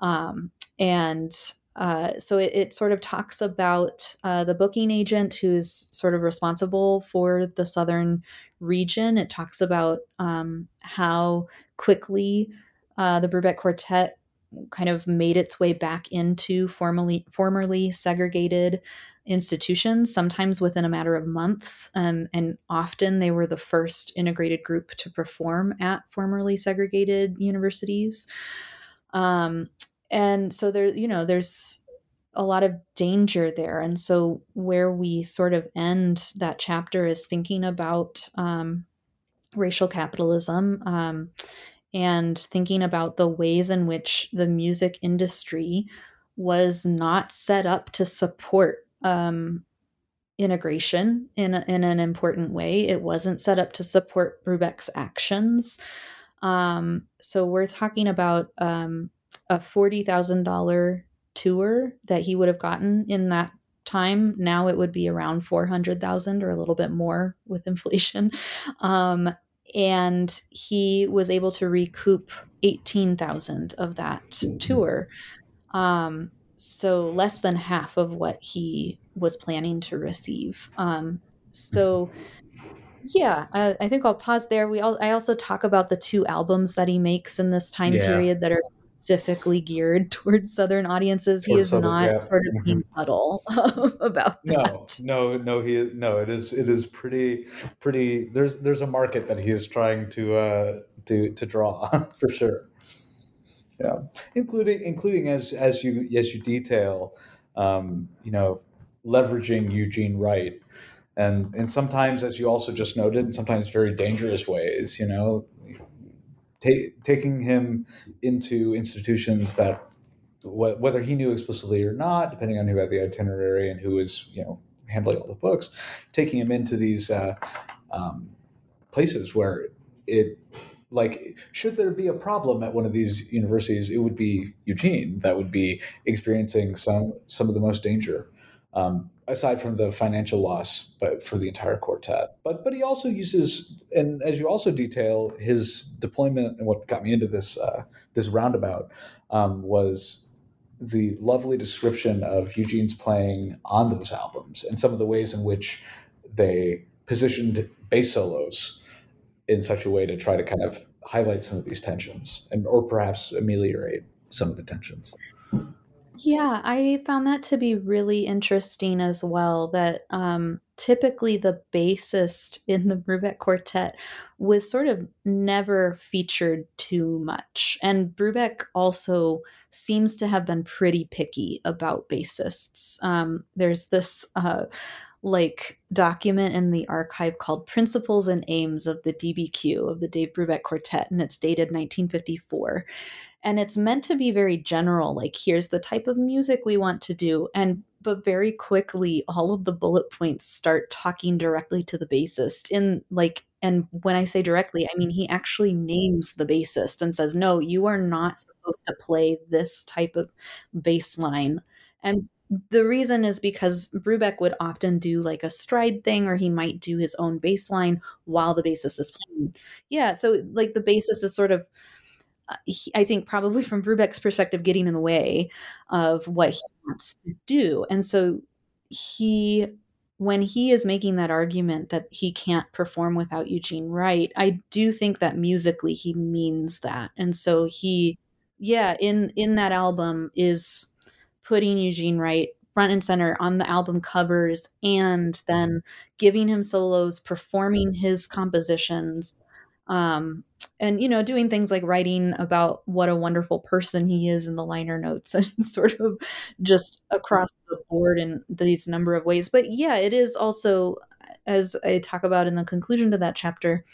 Um, and uh, so it, it, sort of talks about uh, the booking agent who's sort of responsible for the southern region. It talks about um, how quickly uh, the Brubeck Quartet kind of made its way back into formerly formerly segregated institutions, sometimes within a matter of months, um, and often they were the first integrated group to perform at formerly segregated universities. Um, and so there you know there's a lot of danger there and so where we sort of end that chapter is thinking about um, racial capitalism um, and thinking about the ways in which the music industry was not set up to support um, integration in, a, in an important way. It wasn't set up to support Brubeck's actions. Um, so we're talking about um, a forty thousand dollar tour that he would have gotten in that time. Now it would be around four hundred thousand or a little bit more with inflation. Um, and he was able to recoup eighteen thousand of that mm-hmm. tour. Um, so less than half of what he was planning to receive. Um, so yeah, I, I, think I'll pause there. We all, I also talk about the two albums that he makes in this time yeah. period that are specifically geared towards Southern audiences. He is Southern, not yeah. sort of being mm-hmm. subtle about no, that. No, no, he no. It is it is pretty pretty. There's there's a market that he is trying to uh, to to draw for sure. Yeah, including including as as you as you detail, um, you know, leveraging Eugene Wright and and sometimes as you also just noted in sometimes very dangerous ways you know ta- taking him into institutions that wh- whether he knew explicitly or not, depending on who had the itinerary and who was you know handling all the books, taking him into these uh, um, places where it like should there be a problem at one of these universities it would be eugene that would be experiencing some some of the most danger um, aside from the financial loss but for the entire quartet. But but he also uses and as you also detail his deployment and what got me into this uh, this roundabout um, was the lovely description of Eugene's playing on those albums and some of the ways in which they positioned bass solos in such a way to try to kind of highlight some of these tensions and or perhaps ameliorate some of the tensions Yeah, I found that to be really interesting as well. That um, typically the bassist in the Brubeck Quartet was sort of never featured too much. And Brubeck also seems to have been pretty picky about bassists. Um, there's this uh, like document in the archive called Principles and Aims of the DBQ of the Dave Brubeck Quartet, and it's dated 1954 and it's meant to be very general like here's the type of music we want to do and but very quickly all of the bullet points start talking directly to the bassist in like and when i say directly i mean he actually names the bassist and says no you are not supposed to play this type of bass line and the reason is because Brubeck would often do like a stride thing, or he might do his own bass line while the bassist is playing. Yeah, so like the bassist is sort of Uh, he, I think probably from Brubeck's perspective, getting in the way of what he wants to do. And so he, when he is making that argument that he can't perform without Eugene Wright, I do think that musically he means that. And so he, yeah, in in that album is putting Eugene Wright front and center on the album covers and then giving him solos, performing his compositions um, and you know doing things like writing about what a wonderful person he is in the liner notes and sort of just across the board in these number of ways. But yeah it is also as i talk about in the conclusion to that chapter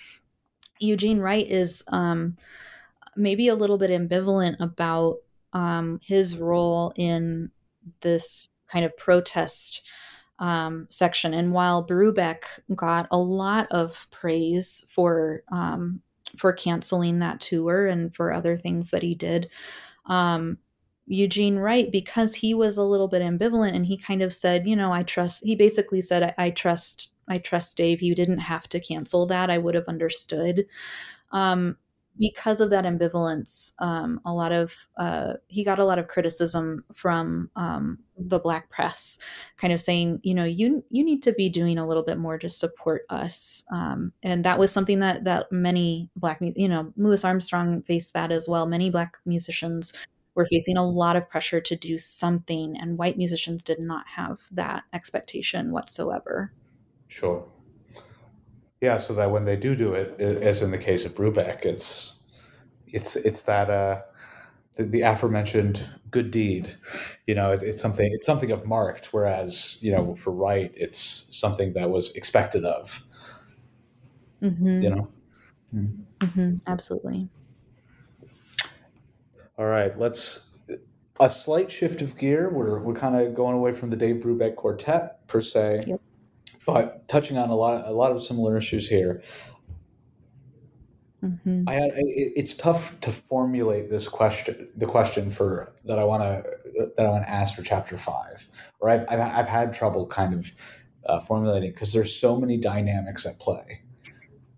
eugene wright is um, maybe a little bit ambivalent about um, his role in this kind of protest um, section. And while Brubeck got a lot of praise for um, for canceling that tour and for other things that he did, um, Eugene Wright, because he was a little bit ambivalent and he kind of said, you know, I trust. He basically said, I, I trust. I trust Dave. You didn't have to cancel that. I would have understood. Um, because of that ambivalence, um, a lot of uh, he got a lot of criticism from um, the black press, kind of saying, you know, you you need to be doing a little bit more to support us, um, and that was something that that many black, you know, Louis Armstrong faced that as well. Many black musicians were facing a lot of pressure to do something, and white musicians did not have that expectation whatsoever. Sure yeah, so that when they do do it, as in the case of Brubeck, it's it's it's that uh, the, the aforementioned good deed. You know, it, it's something it's something of marked. Whereas you know, for Wright, it's something that was expected of. Mm-hmm. You know. Mm. Mm-hmm. Absolutely. All right, let's a slight shift of gear. We're we're kind of going away from the Dave Brubeck quartet per se. Yep but touching on a lot a lot of similar issues here. Mm-hmm. I, I, it's tough to formulate this question, the question for that I want to that I want to ask for chapter five, or I've I've, I've had trouble kind of uh, formulating because there's so many dynamics at play,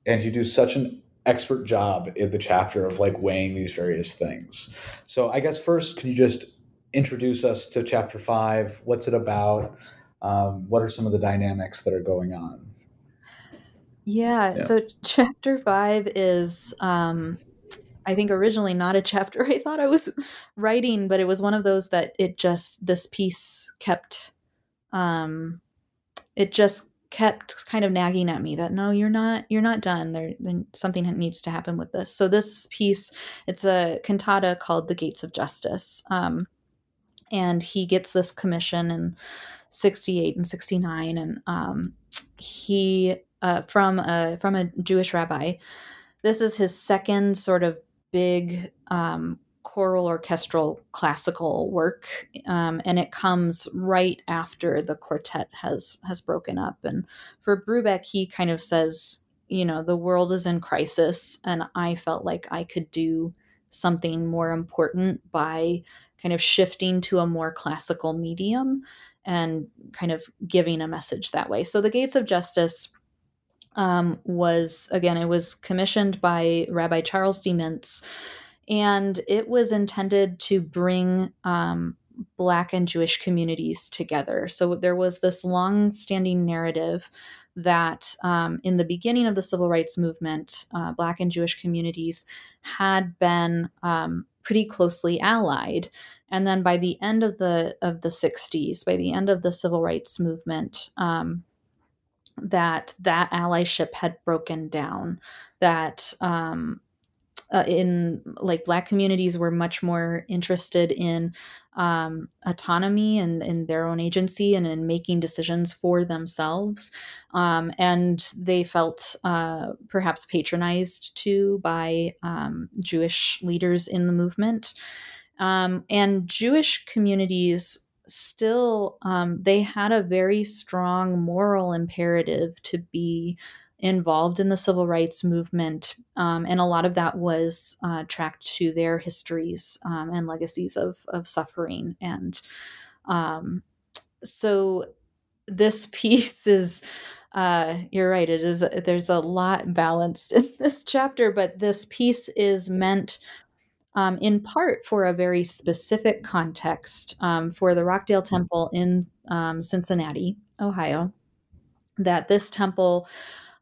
and you do such an expert job in the chapter of like weighing these various things. So I guess first, can you just introduce us to chapter five? What's it about? Um, what are some of the dynamics that are going on? Yeah, yeah. so chapter five is um, i think originally not a chapter i thought i was writing but it was one of those that it just this piece kept um, it just kept kind of nagging at me that no you're not you're not done. There, something needs to happen with this. So this piece it's a cantata called the gates of justice um, and he gets this commission and 68 and 69 and um, he uh, from a from a jewish rabbi. This is his second sort of big um, choral orchestral classical work um, and it comes right after the quartet has has broken up. And for brubeck he kind of says you know the world is in crisis and i felt like i could do something more important by kind of shifting to a more classical medium and kind of giving a message that way. So the Gates of Justice um, was, again, it was commissioned by Rabbi Charles D. Mintz, and it was intended to bring um, Black and Jewish communities together. So there was this long standing narrative that um, in the beginning of the civil rights movement, uh, Black and Jewish communities had been um, pretty closely allied and then by the end of the of the 60s by the end of the civil rights movement um, that that allyship had broken down that um, uh, in like black communities were much more interested in um, autonomy and in their own agency and in making decisions for themselves. Um, and they felt uh, perhaps patronized too by um, jewish leaders in the movement um, and jewish communities still um, they had a very strong moral imperative to be involved in the civil rights movement, um, and a lot of that was uh, tracked to their histories um, and legacies of of suffering. And um, so, this piece is. Uh, you're right. It is. There's a lot balanced in this chapter, but this piece is meant um, in part for a very specific context um, for the Rockdale Temple in um, Cincinnati, Ohio. That this temple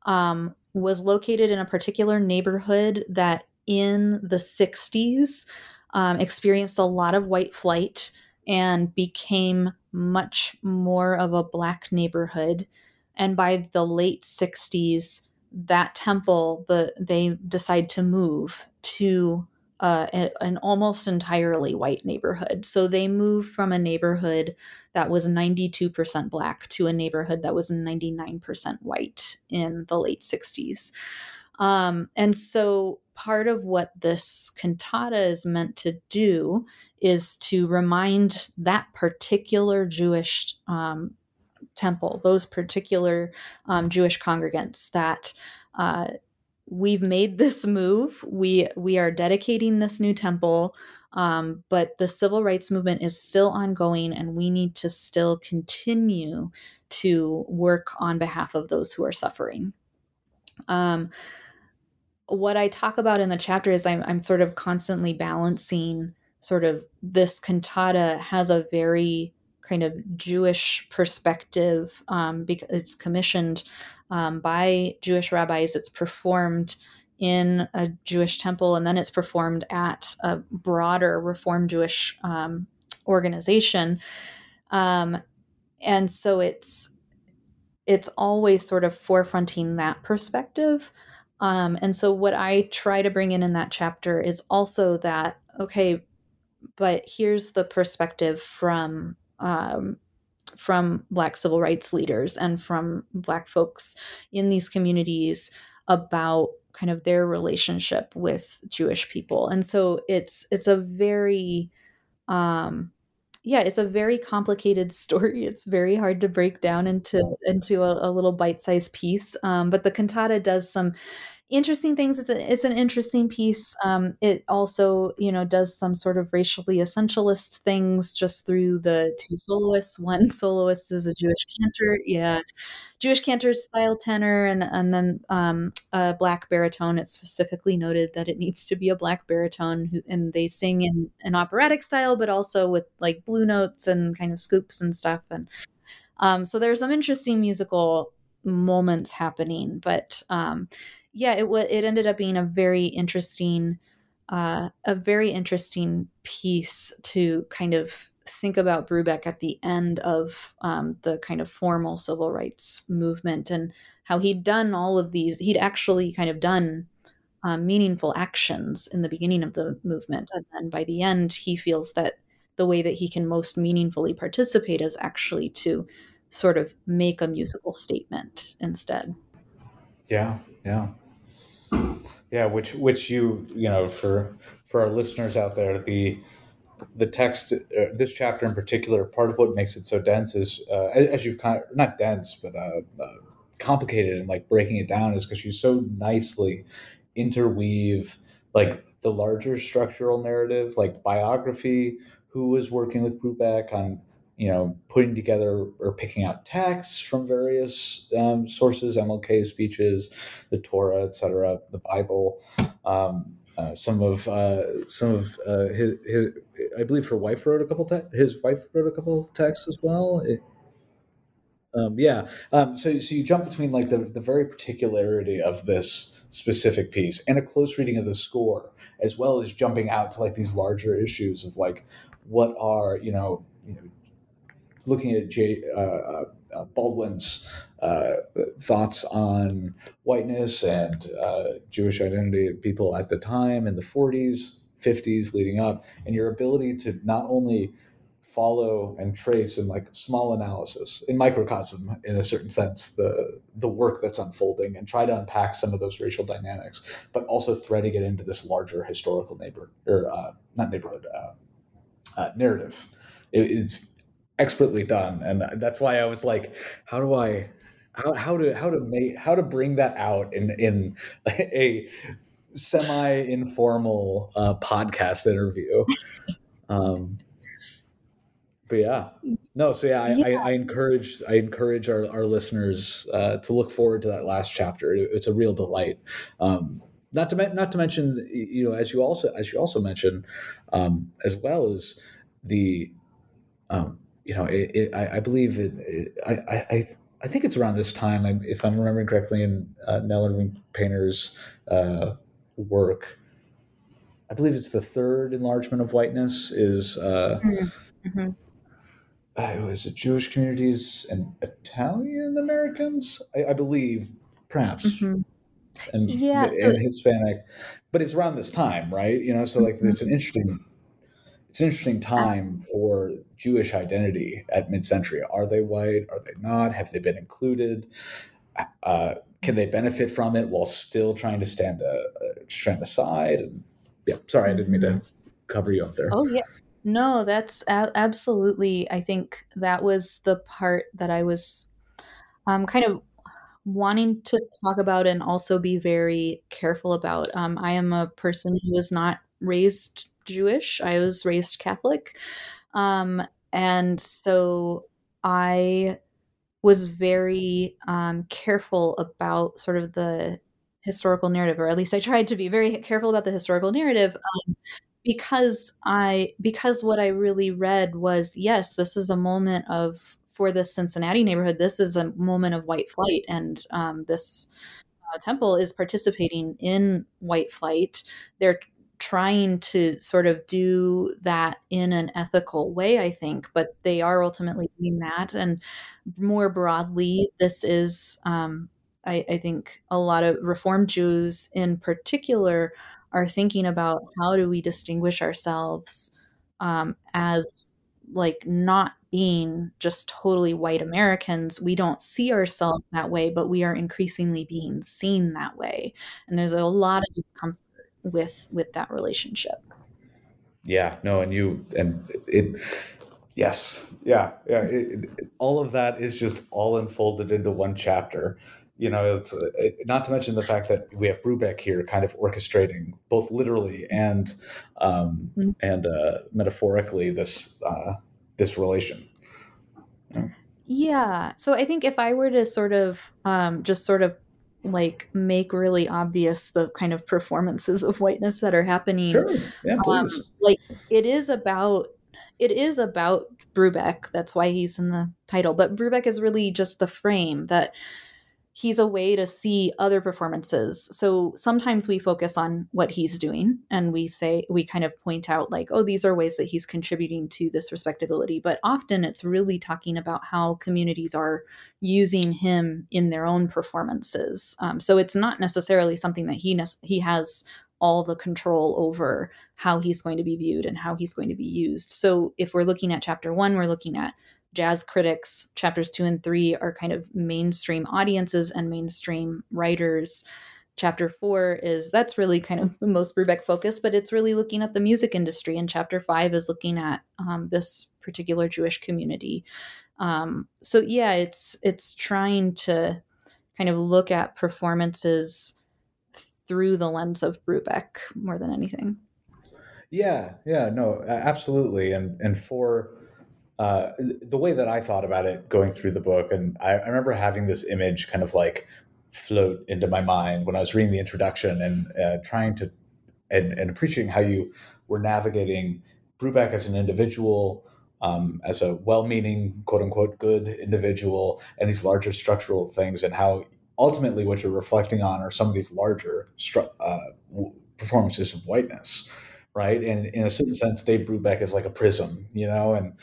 um, was located in a particular neighborhood that in the 60s um, experienced a lot of white flight and became much more of a black neighborhood. And by the late 60s, that temple, the they decide to move to uh, an almost entirely white neighborhood. So they moved from a neighborhood that was 92% black to a neighborhood that was 99% white in the late 60s. Um, and so part of what this cantata is meant to do is to remind that particular Jewish um, temple, those particular um, Jewish congregants, that uh, we've made this move. We we are dedicating this new temple. Um, but the civil rights movement is still ongoing, and we need to still continue to work on behalf of those who are suffering. Um, what I talk about in the chapter is I'm, I'm sort of constantly balancing sort of this cantata has a very kind of Jewish perspective um, because it's commissioned um, by Jewish rabbis. It's performed in a Jewish temple, and then it's performed at a broader Reform Jewish um, organization. Um, and so it's it's always sort of forefronting that perspective. Um, and so what I try to bring in in that chapter is also that okay, but here's the perspective from um, from Black civil rights leaders and from Black folks in these communities about kind of their relationship with Jewish people. And so it's it's a very um yeah, it's a very complicated story. It's very hard to break down into into a, a little bite-sized piece. Um, but the cantata does some interesting things. It's a, it's an interesting piece. Um, it also, you know, does some sort of racially essentialist things just through the two soloists. One soloist is a Jewish cantor, yeah, Jewish cantor style tenor, and and then um, a black baritone. It's specifically noted that it needs to be a black baritone, who, and they sing in an operatic style, but also with like blue notes and kind of scoops and stuff. And um, so there's some interesting musical moments happening, but um, yeah, it was. It ended up being a very interesting, uh, a very interesting piece to kind of think about Brubeck at the end of um, the kind of formal civil rights movement and how he'd done all of these. He'd actually kind of done um, meaningful actions in the beginning of the movement, and then by the end, he feels that the way that he can most meaningfully participate is actually to sort of make a musical statement instead. Yeah, yeah. Yeah, which which you you know for for our listeners out there, the the text, uh, this chapter in particular, part of what makes it so dense is uh, as you've kind of, not dense, but uh, uh, complicated and like breaking it down is because you so nicely interweave like the larger structural narrative, like biography, who was working with Brubeck on you know, putting together or picking out texts from various um, sources, MLK speeches, the Torah, etc., the Bible, um, uh, some of uh, some of uh, his, his, I believe her wife wrote a couple. Te- his wife wrote a couple texts as well. It, um, yeah. Um, so, so you jump between like the, the very particularity of this specific piece and a close reading of the score, as well as jumping out to like these larger issues of like what are you know, you know looking at uh, uh, uh Baldwin's uh, thoughts on whiteness and uh, Jewish identity of people at the time in the 40s, 50s leading up, and your ability to not only follow and trace in like small analysis in microcosm in a certain sense the the work that's unfolding and try to unpack some of those racial dynamics but also threading it into this larger historical neighbor or uh, not neighborhood uh, uh, narrative. It, expertly done and that's why i was like how do i how, how to how to make how to bring that out in in a semi informal uh, podcast interview. Um but yeah. No so yeah i, yeah. I, I encourage i encourage our, our listeners uh, to look forward to that last chapter. It's a real delight. Um, not to not to mention you know as you also as you also mentioned um, as well as the um, you know it, it, I, I, believe it, it I, I I think it's around this time if I'm remembering correctly in uh, Nell Irvin Painter's uh, work I believe it's the third enlargement of whiteness is uh, mm-hmm. mm-hmm uh, was it Jewish communities and Italian Americans, I, I believe, perhaps, mm-hmm. and, yeah, so and Hispanic. But it's around this time, right? You know, so like mm-hmm. it's an interesting, it's an interesting time for Jewish identity at mid-century. Are they white? Are they not? Have they been included? Uh, can they benefit from it while still trying to stand uh, stand aside? And yeah, sorry, I didn't mean to mm-hmm. cover you up there. Oh yeah, no, that's a- absolutely. I think that was the part that I was um, kind of wanting to talk about and also be very careful about. Um, I am a person who was not raised Jewish, I was raised Catholic. Um, and so I was very um, careful about sort of the historical narrative, or at least I tried to be very careful about the historical narrative um, because I because what I really read was yes, this is a moment of for this Cincinnati neighborhood. This is a moment of white flight, and um, this uh, temple is participating in white flight. They're trying to sort of do that in an ethical way, I think, but they are ultimately doing that. And more broadly, this is, um, I, I think, a lot of Reformed Jews in particular are thinking about how do we distinguish ourselves um, as like not being just totally white Americans. We don't see ourselves that way, but we are increasingly being seen that way. And there's a lot of discomfort with with that relationship. Yeah, no, and you and it yes yeah yeah it, it, all of that is just all unfolded into one chapter you know, it's it, not to mention the fact that we have Brubeck here, kind of orchestrating both literally and um, mm-hmm. and uh, metaphorically this uh, this relation. Yeah. yeah. So I think if I were to sort of um, just sort of like make really obvious the kind of performances of whiteness that are happening, sure. yeah, um, like it is about it is about Brubeck. That's why he's in the title. But Brubeck is really just the frame that he's a way to see other performances. So sometimes we focus on what he's doing and we say, we kind of point out, like, oh, these are ways that he's contributing to this respectability. But often it's really talking about how communities are using him in their own performances. Um, so it's not necessarily something that he, ne- he has all the control over how he's going to be viewed and how he's going to be used. So if we're looking at chapter one, we're looking at jazz critics, chapters two and three are kind of mainstream audiences and mainstream writers. Chapter four is that's really kind of the most Brubeck focus, but it's really looking at the music industry. And chapter five is looking at um, this particular Jewish community. Um, so yeah, it's it's trying to kind of look at performances through the lens of Brubeck more than anything. Yeah, yeah, no, absolutely. And and for uh, the way that I thought about it going through the book, and I, I, remember having this image kind of like float into my mind when I was reading the introduction and uh, trying to and, and, appreciating how you were navigating Brubeck as an individual, um, as a well-meaning, quote unquote, good individual, and these larger structural things, and how ultimately what you're reflecting on are some of these larger stru- uh, performances of whiteness right? And in a certain sense, Dave Brubeck is like a prism, you know, and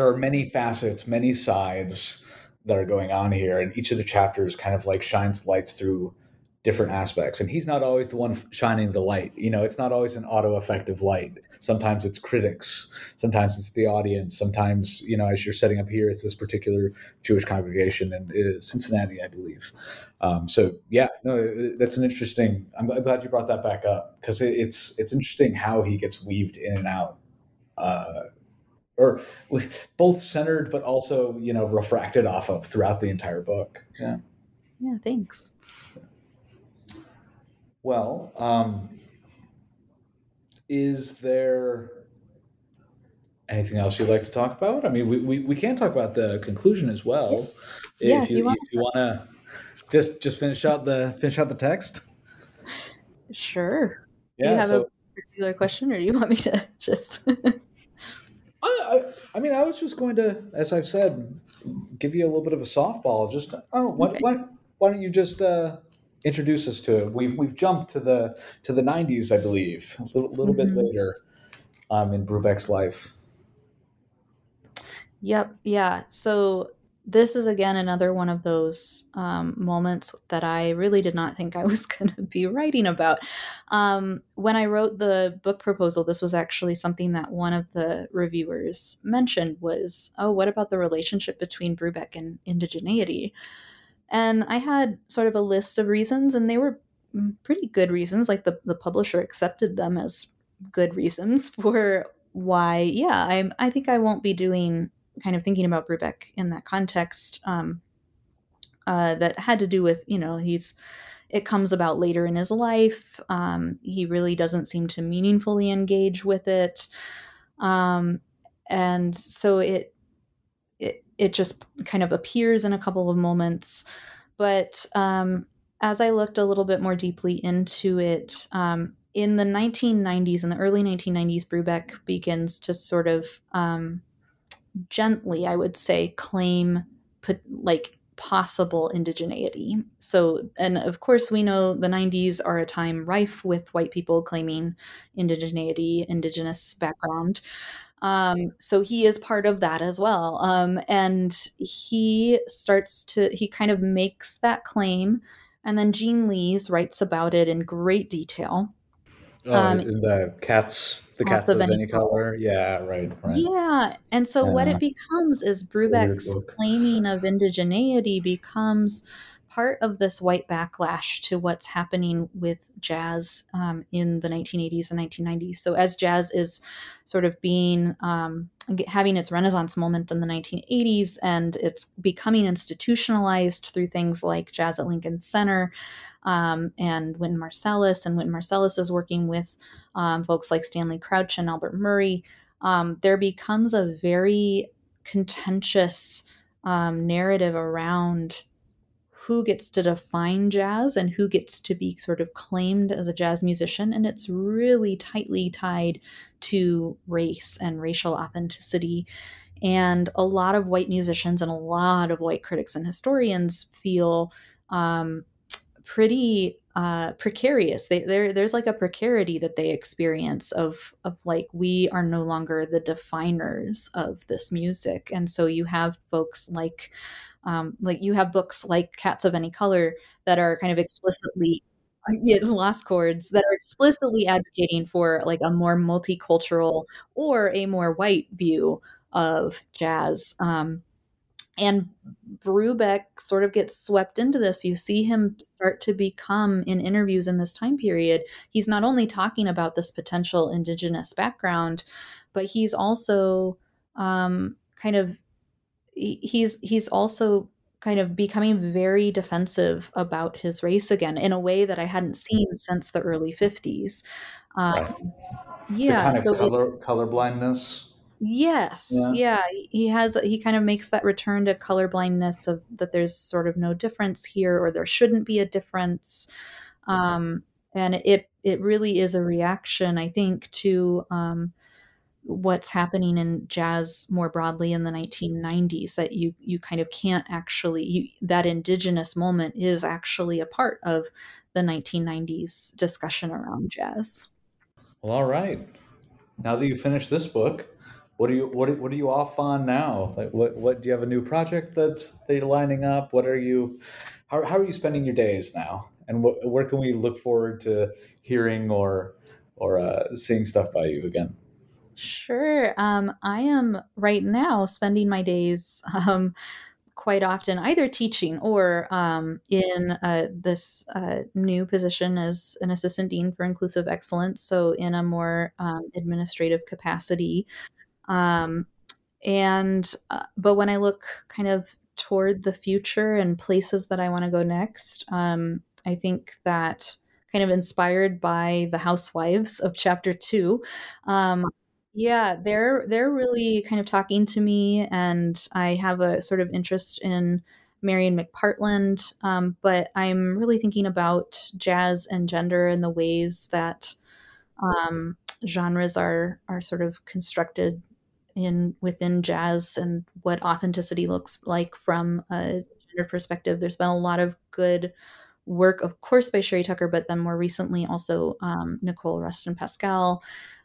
there are many facets, many sides that are going on here, and each of the chapters kind of like shines lights through different aspects. And he's not always the one shining the light. You know, it's not always an auto effective light. Sometimes it's critics, sometimes it's the audience, sometimes, you know, as you're setting up here, it's this particular Jewish congregation in uh, Cincinnati, I believe. Um, so yeah, no, that's an interesting. I'm, I'm glad you brought that back up because it's it's interesting how he gets weaved in and out. Uh, or both centered but also you know refracted off of throughout the entire book. Yeah. Yeah thanks. Well um, is there anything else you'd like to talk about? I mean we, we, we can talk about the conclusion as well yeah, if you, if you want to just just finish out the finish out the text. Sure. Yeah, do you have so, a particular question or do you want me to just I, mean, I was just going to, as I've said, give you a little bit of a softball. Just, oh, why, okay. why, why don't you just uh, introduce us to it? We've we've jumped to the to the '90s, I believe, a little, little mm-hmm. bit later um, in Brubeck's life. Yep. Yeah. So this is again another one of those um, moments that I really did not think I was going to be writing about. Um, when I wrote the book proposal, this was actually something that one of the reviewers mentioned was, "Oh, what about the relationship between Brubeck and indigeneity?" And I had sort of a list of reasons, and they were pretty good reasons. Like the the publisher accepted them as good reasons for why. Yeah, I I think I won't be doing kind of thinking about Brubeck in that context um, uh, that had to do with, you know, he's it comes about later in his life. Um, he really doesn't seem to meaningfully engage with it, um, and so it it it just kind of appears in a couple of moments. But um, as I looked a little bit more deeply into it, um, in the 1990s, in the early 1990s, Brubeck begins to sort of um, gently, I would say, claim put, like possible indigeneity. So, and of course, we know the 90s are a time rife with white people claiming indigeneity, indigenous background. Um, so he is part of that as well. Um, and he starts to, he kind of makes that claim. And then Gene Lees writes about it in great detail. Oh, um, the cats the cats, of, of any, color. color. Yeah, right, right. Yeah. And so yeah. what it becomes is Brubeck's claiming of indigeneity becomes part of this white backlash to what's happening with jazz um, in the 1980s and 1990s. So as jazz is sort of being um, having its renaissance moment in the 1980s and it's becoming institutionalized through things like jazz at Lincoln Center um, and Wynton Marsalis, and Wynton Marsalis is working with um, folks like Stanley Crouch and Albert Murray, um, there becomes a very contentious um, narrative around who gets to define jazz and who gets to be sort of claimed as a jazz musician. And it's really tightly tied to race and racial authenticity. And a lot of white musicians and a lot of white critics and historians feel um, pretty uh, precarious. They, there's like a precarity that they experience of of like we are no longer the definers of this music, and so you have folks like um, like you have books like Cats of Any Color that are kind of explicitly yeah, lost chords that are explicitly advocating for like a more multicultural or a more white view of jazz. Um, and Brubeck sort of gets swept into this. You see him start to become, in interviews in this time period, he's not only talking about this potential indigenous background, but he's also um, kind of he's he's also kind of becoming very defensive about his race again in a way that I hadn't seen since the early 50s. Um, right. Yeah, the kind of so color blindness Yes. Yeah. yeah. He has, he kind of makes that return to colorblindness of that there's sort of no difference here or there shouldn't be a difference. Um, and it, it really is a reaction, I think, to um, what's happening in jazz more broadly in the 1990s that you, you kind of can't actually, you, that indigenous moment is actually a part of the 1990s discussion around jazz. Well, all right. Now that you finished this book, what are you what are, what are you off on now? Like what what do you have a new project that's that you're lining up? What are you how how are you spending your days now? And what, where can we look forward to hearing or or uh, seeing stuff by you again? Sure. Um, I am right now spending my days um, quite often either teaching or um, in uh, this uh, new position as an assistant dean for inclusive excellence. So, in a more um, administrative capacity. Um, and, uh, but when I look kind of toward the future and places that I want to go next, um, I think that kind of inspired by the housewives of chapter two. Um, yeah, they're they're really kind of talking to me, and I have a sort of interest in Marian McPartland, um, but I'm really thinking about jazz and gender and the ways that um, genres are are sort of constructed in within jazz and what authenticity looks like from a gender perspective. There's been a lot of good work, of course, by Sherrie Tucker, but then more recently also um, Nichole Rustin-Paschal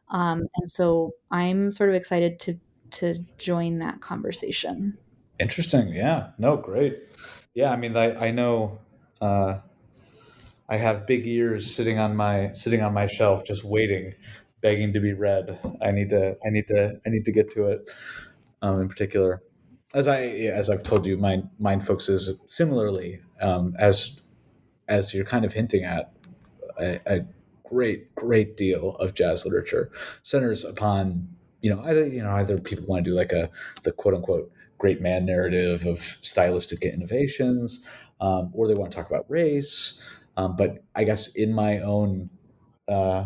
um, and so I'm sort of excited to to join that conversation. Interesting. Yeah. No. Great. Yeah. I mean, I I know. Uh, I have big ears sitting on my sitting on my shelf, just waiting, begging to be read. I need to. I need to. I need to get to it. Um, in particular, as I as I've told you, mine mine focuses similarly um, as as you're kind of hinting at. a, I great, great deal of jazz literature centers upon you know either you know either people want to do like a the quote unquote great man narrative of stylistic innovations, um, or they want to talk about race. Um, but I guess in my own uh,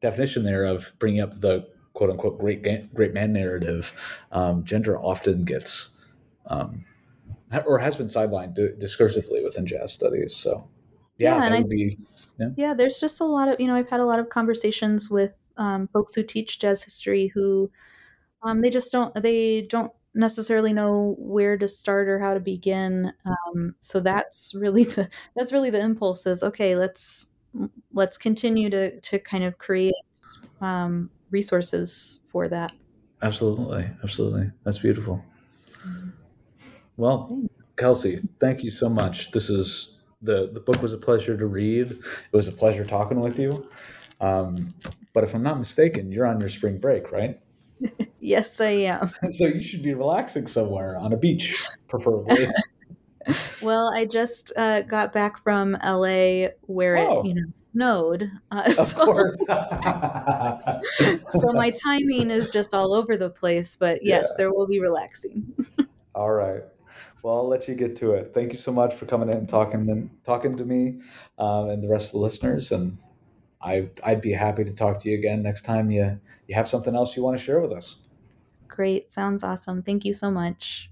definition there of bringing up the quote unquote great great man narrative, um, gender often gets um, or has been sidelined discursively within jazz studies. So yeah, yeah that would I, be yeah. yeah there's just a lot of you know i've had a lot of conversations with um, folks who teach jazz history who um, they just don't they don't necessarily know where to start or how to begin um, so that's really the that's really the impulse is okay let's let's continue to to kind of create um, resources for that absolutely absolutely that's beautiful mm-hmm. well Thanks. kelsey thank you so much this is the the book was a pleasure to read. It was a pleasure talking with you. Um, but if I'm not mistaken, you're on your spring break, right? yes, I am. so you should be relaxing somewhere on a beach, preferably. well, I just uh, got back from LA where oh. it you know snowed. Uh, of so, course. so my timing is just all over the place, but yes, yeah. there will be relaxing. all right. Well, I'll let you get to it. Thank you so much for coming in and talking and talking to me um, and the rest of the listeners. And I, I'd be happy to talk to you again next time you you have something else you want to share with us. Great, sounds awesome. Thank you so much.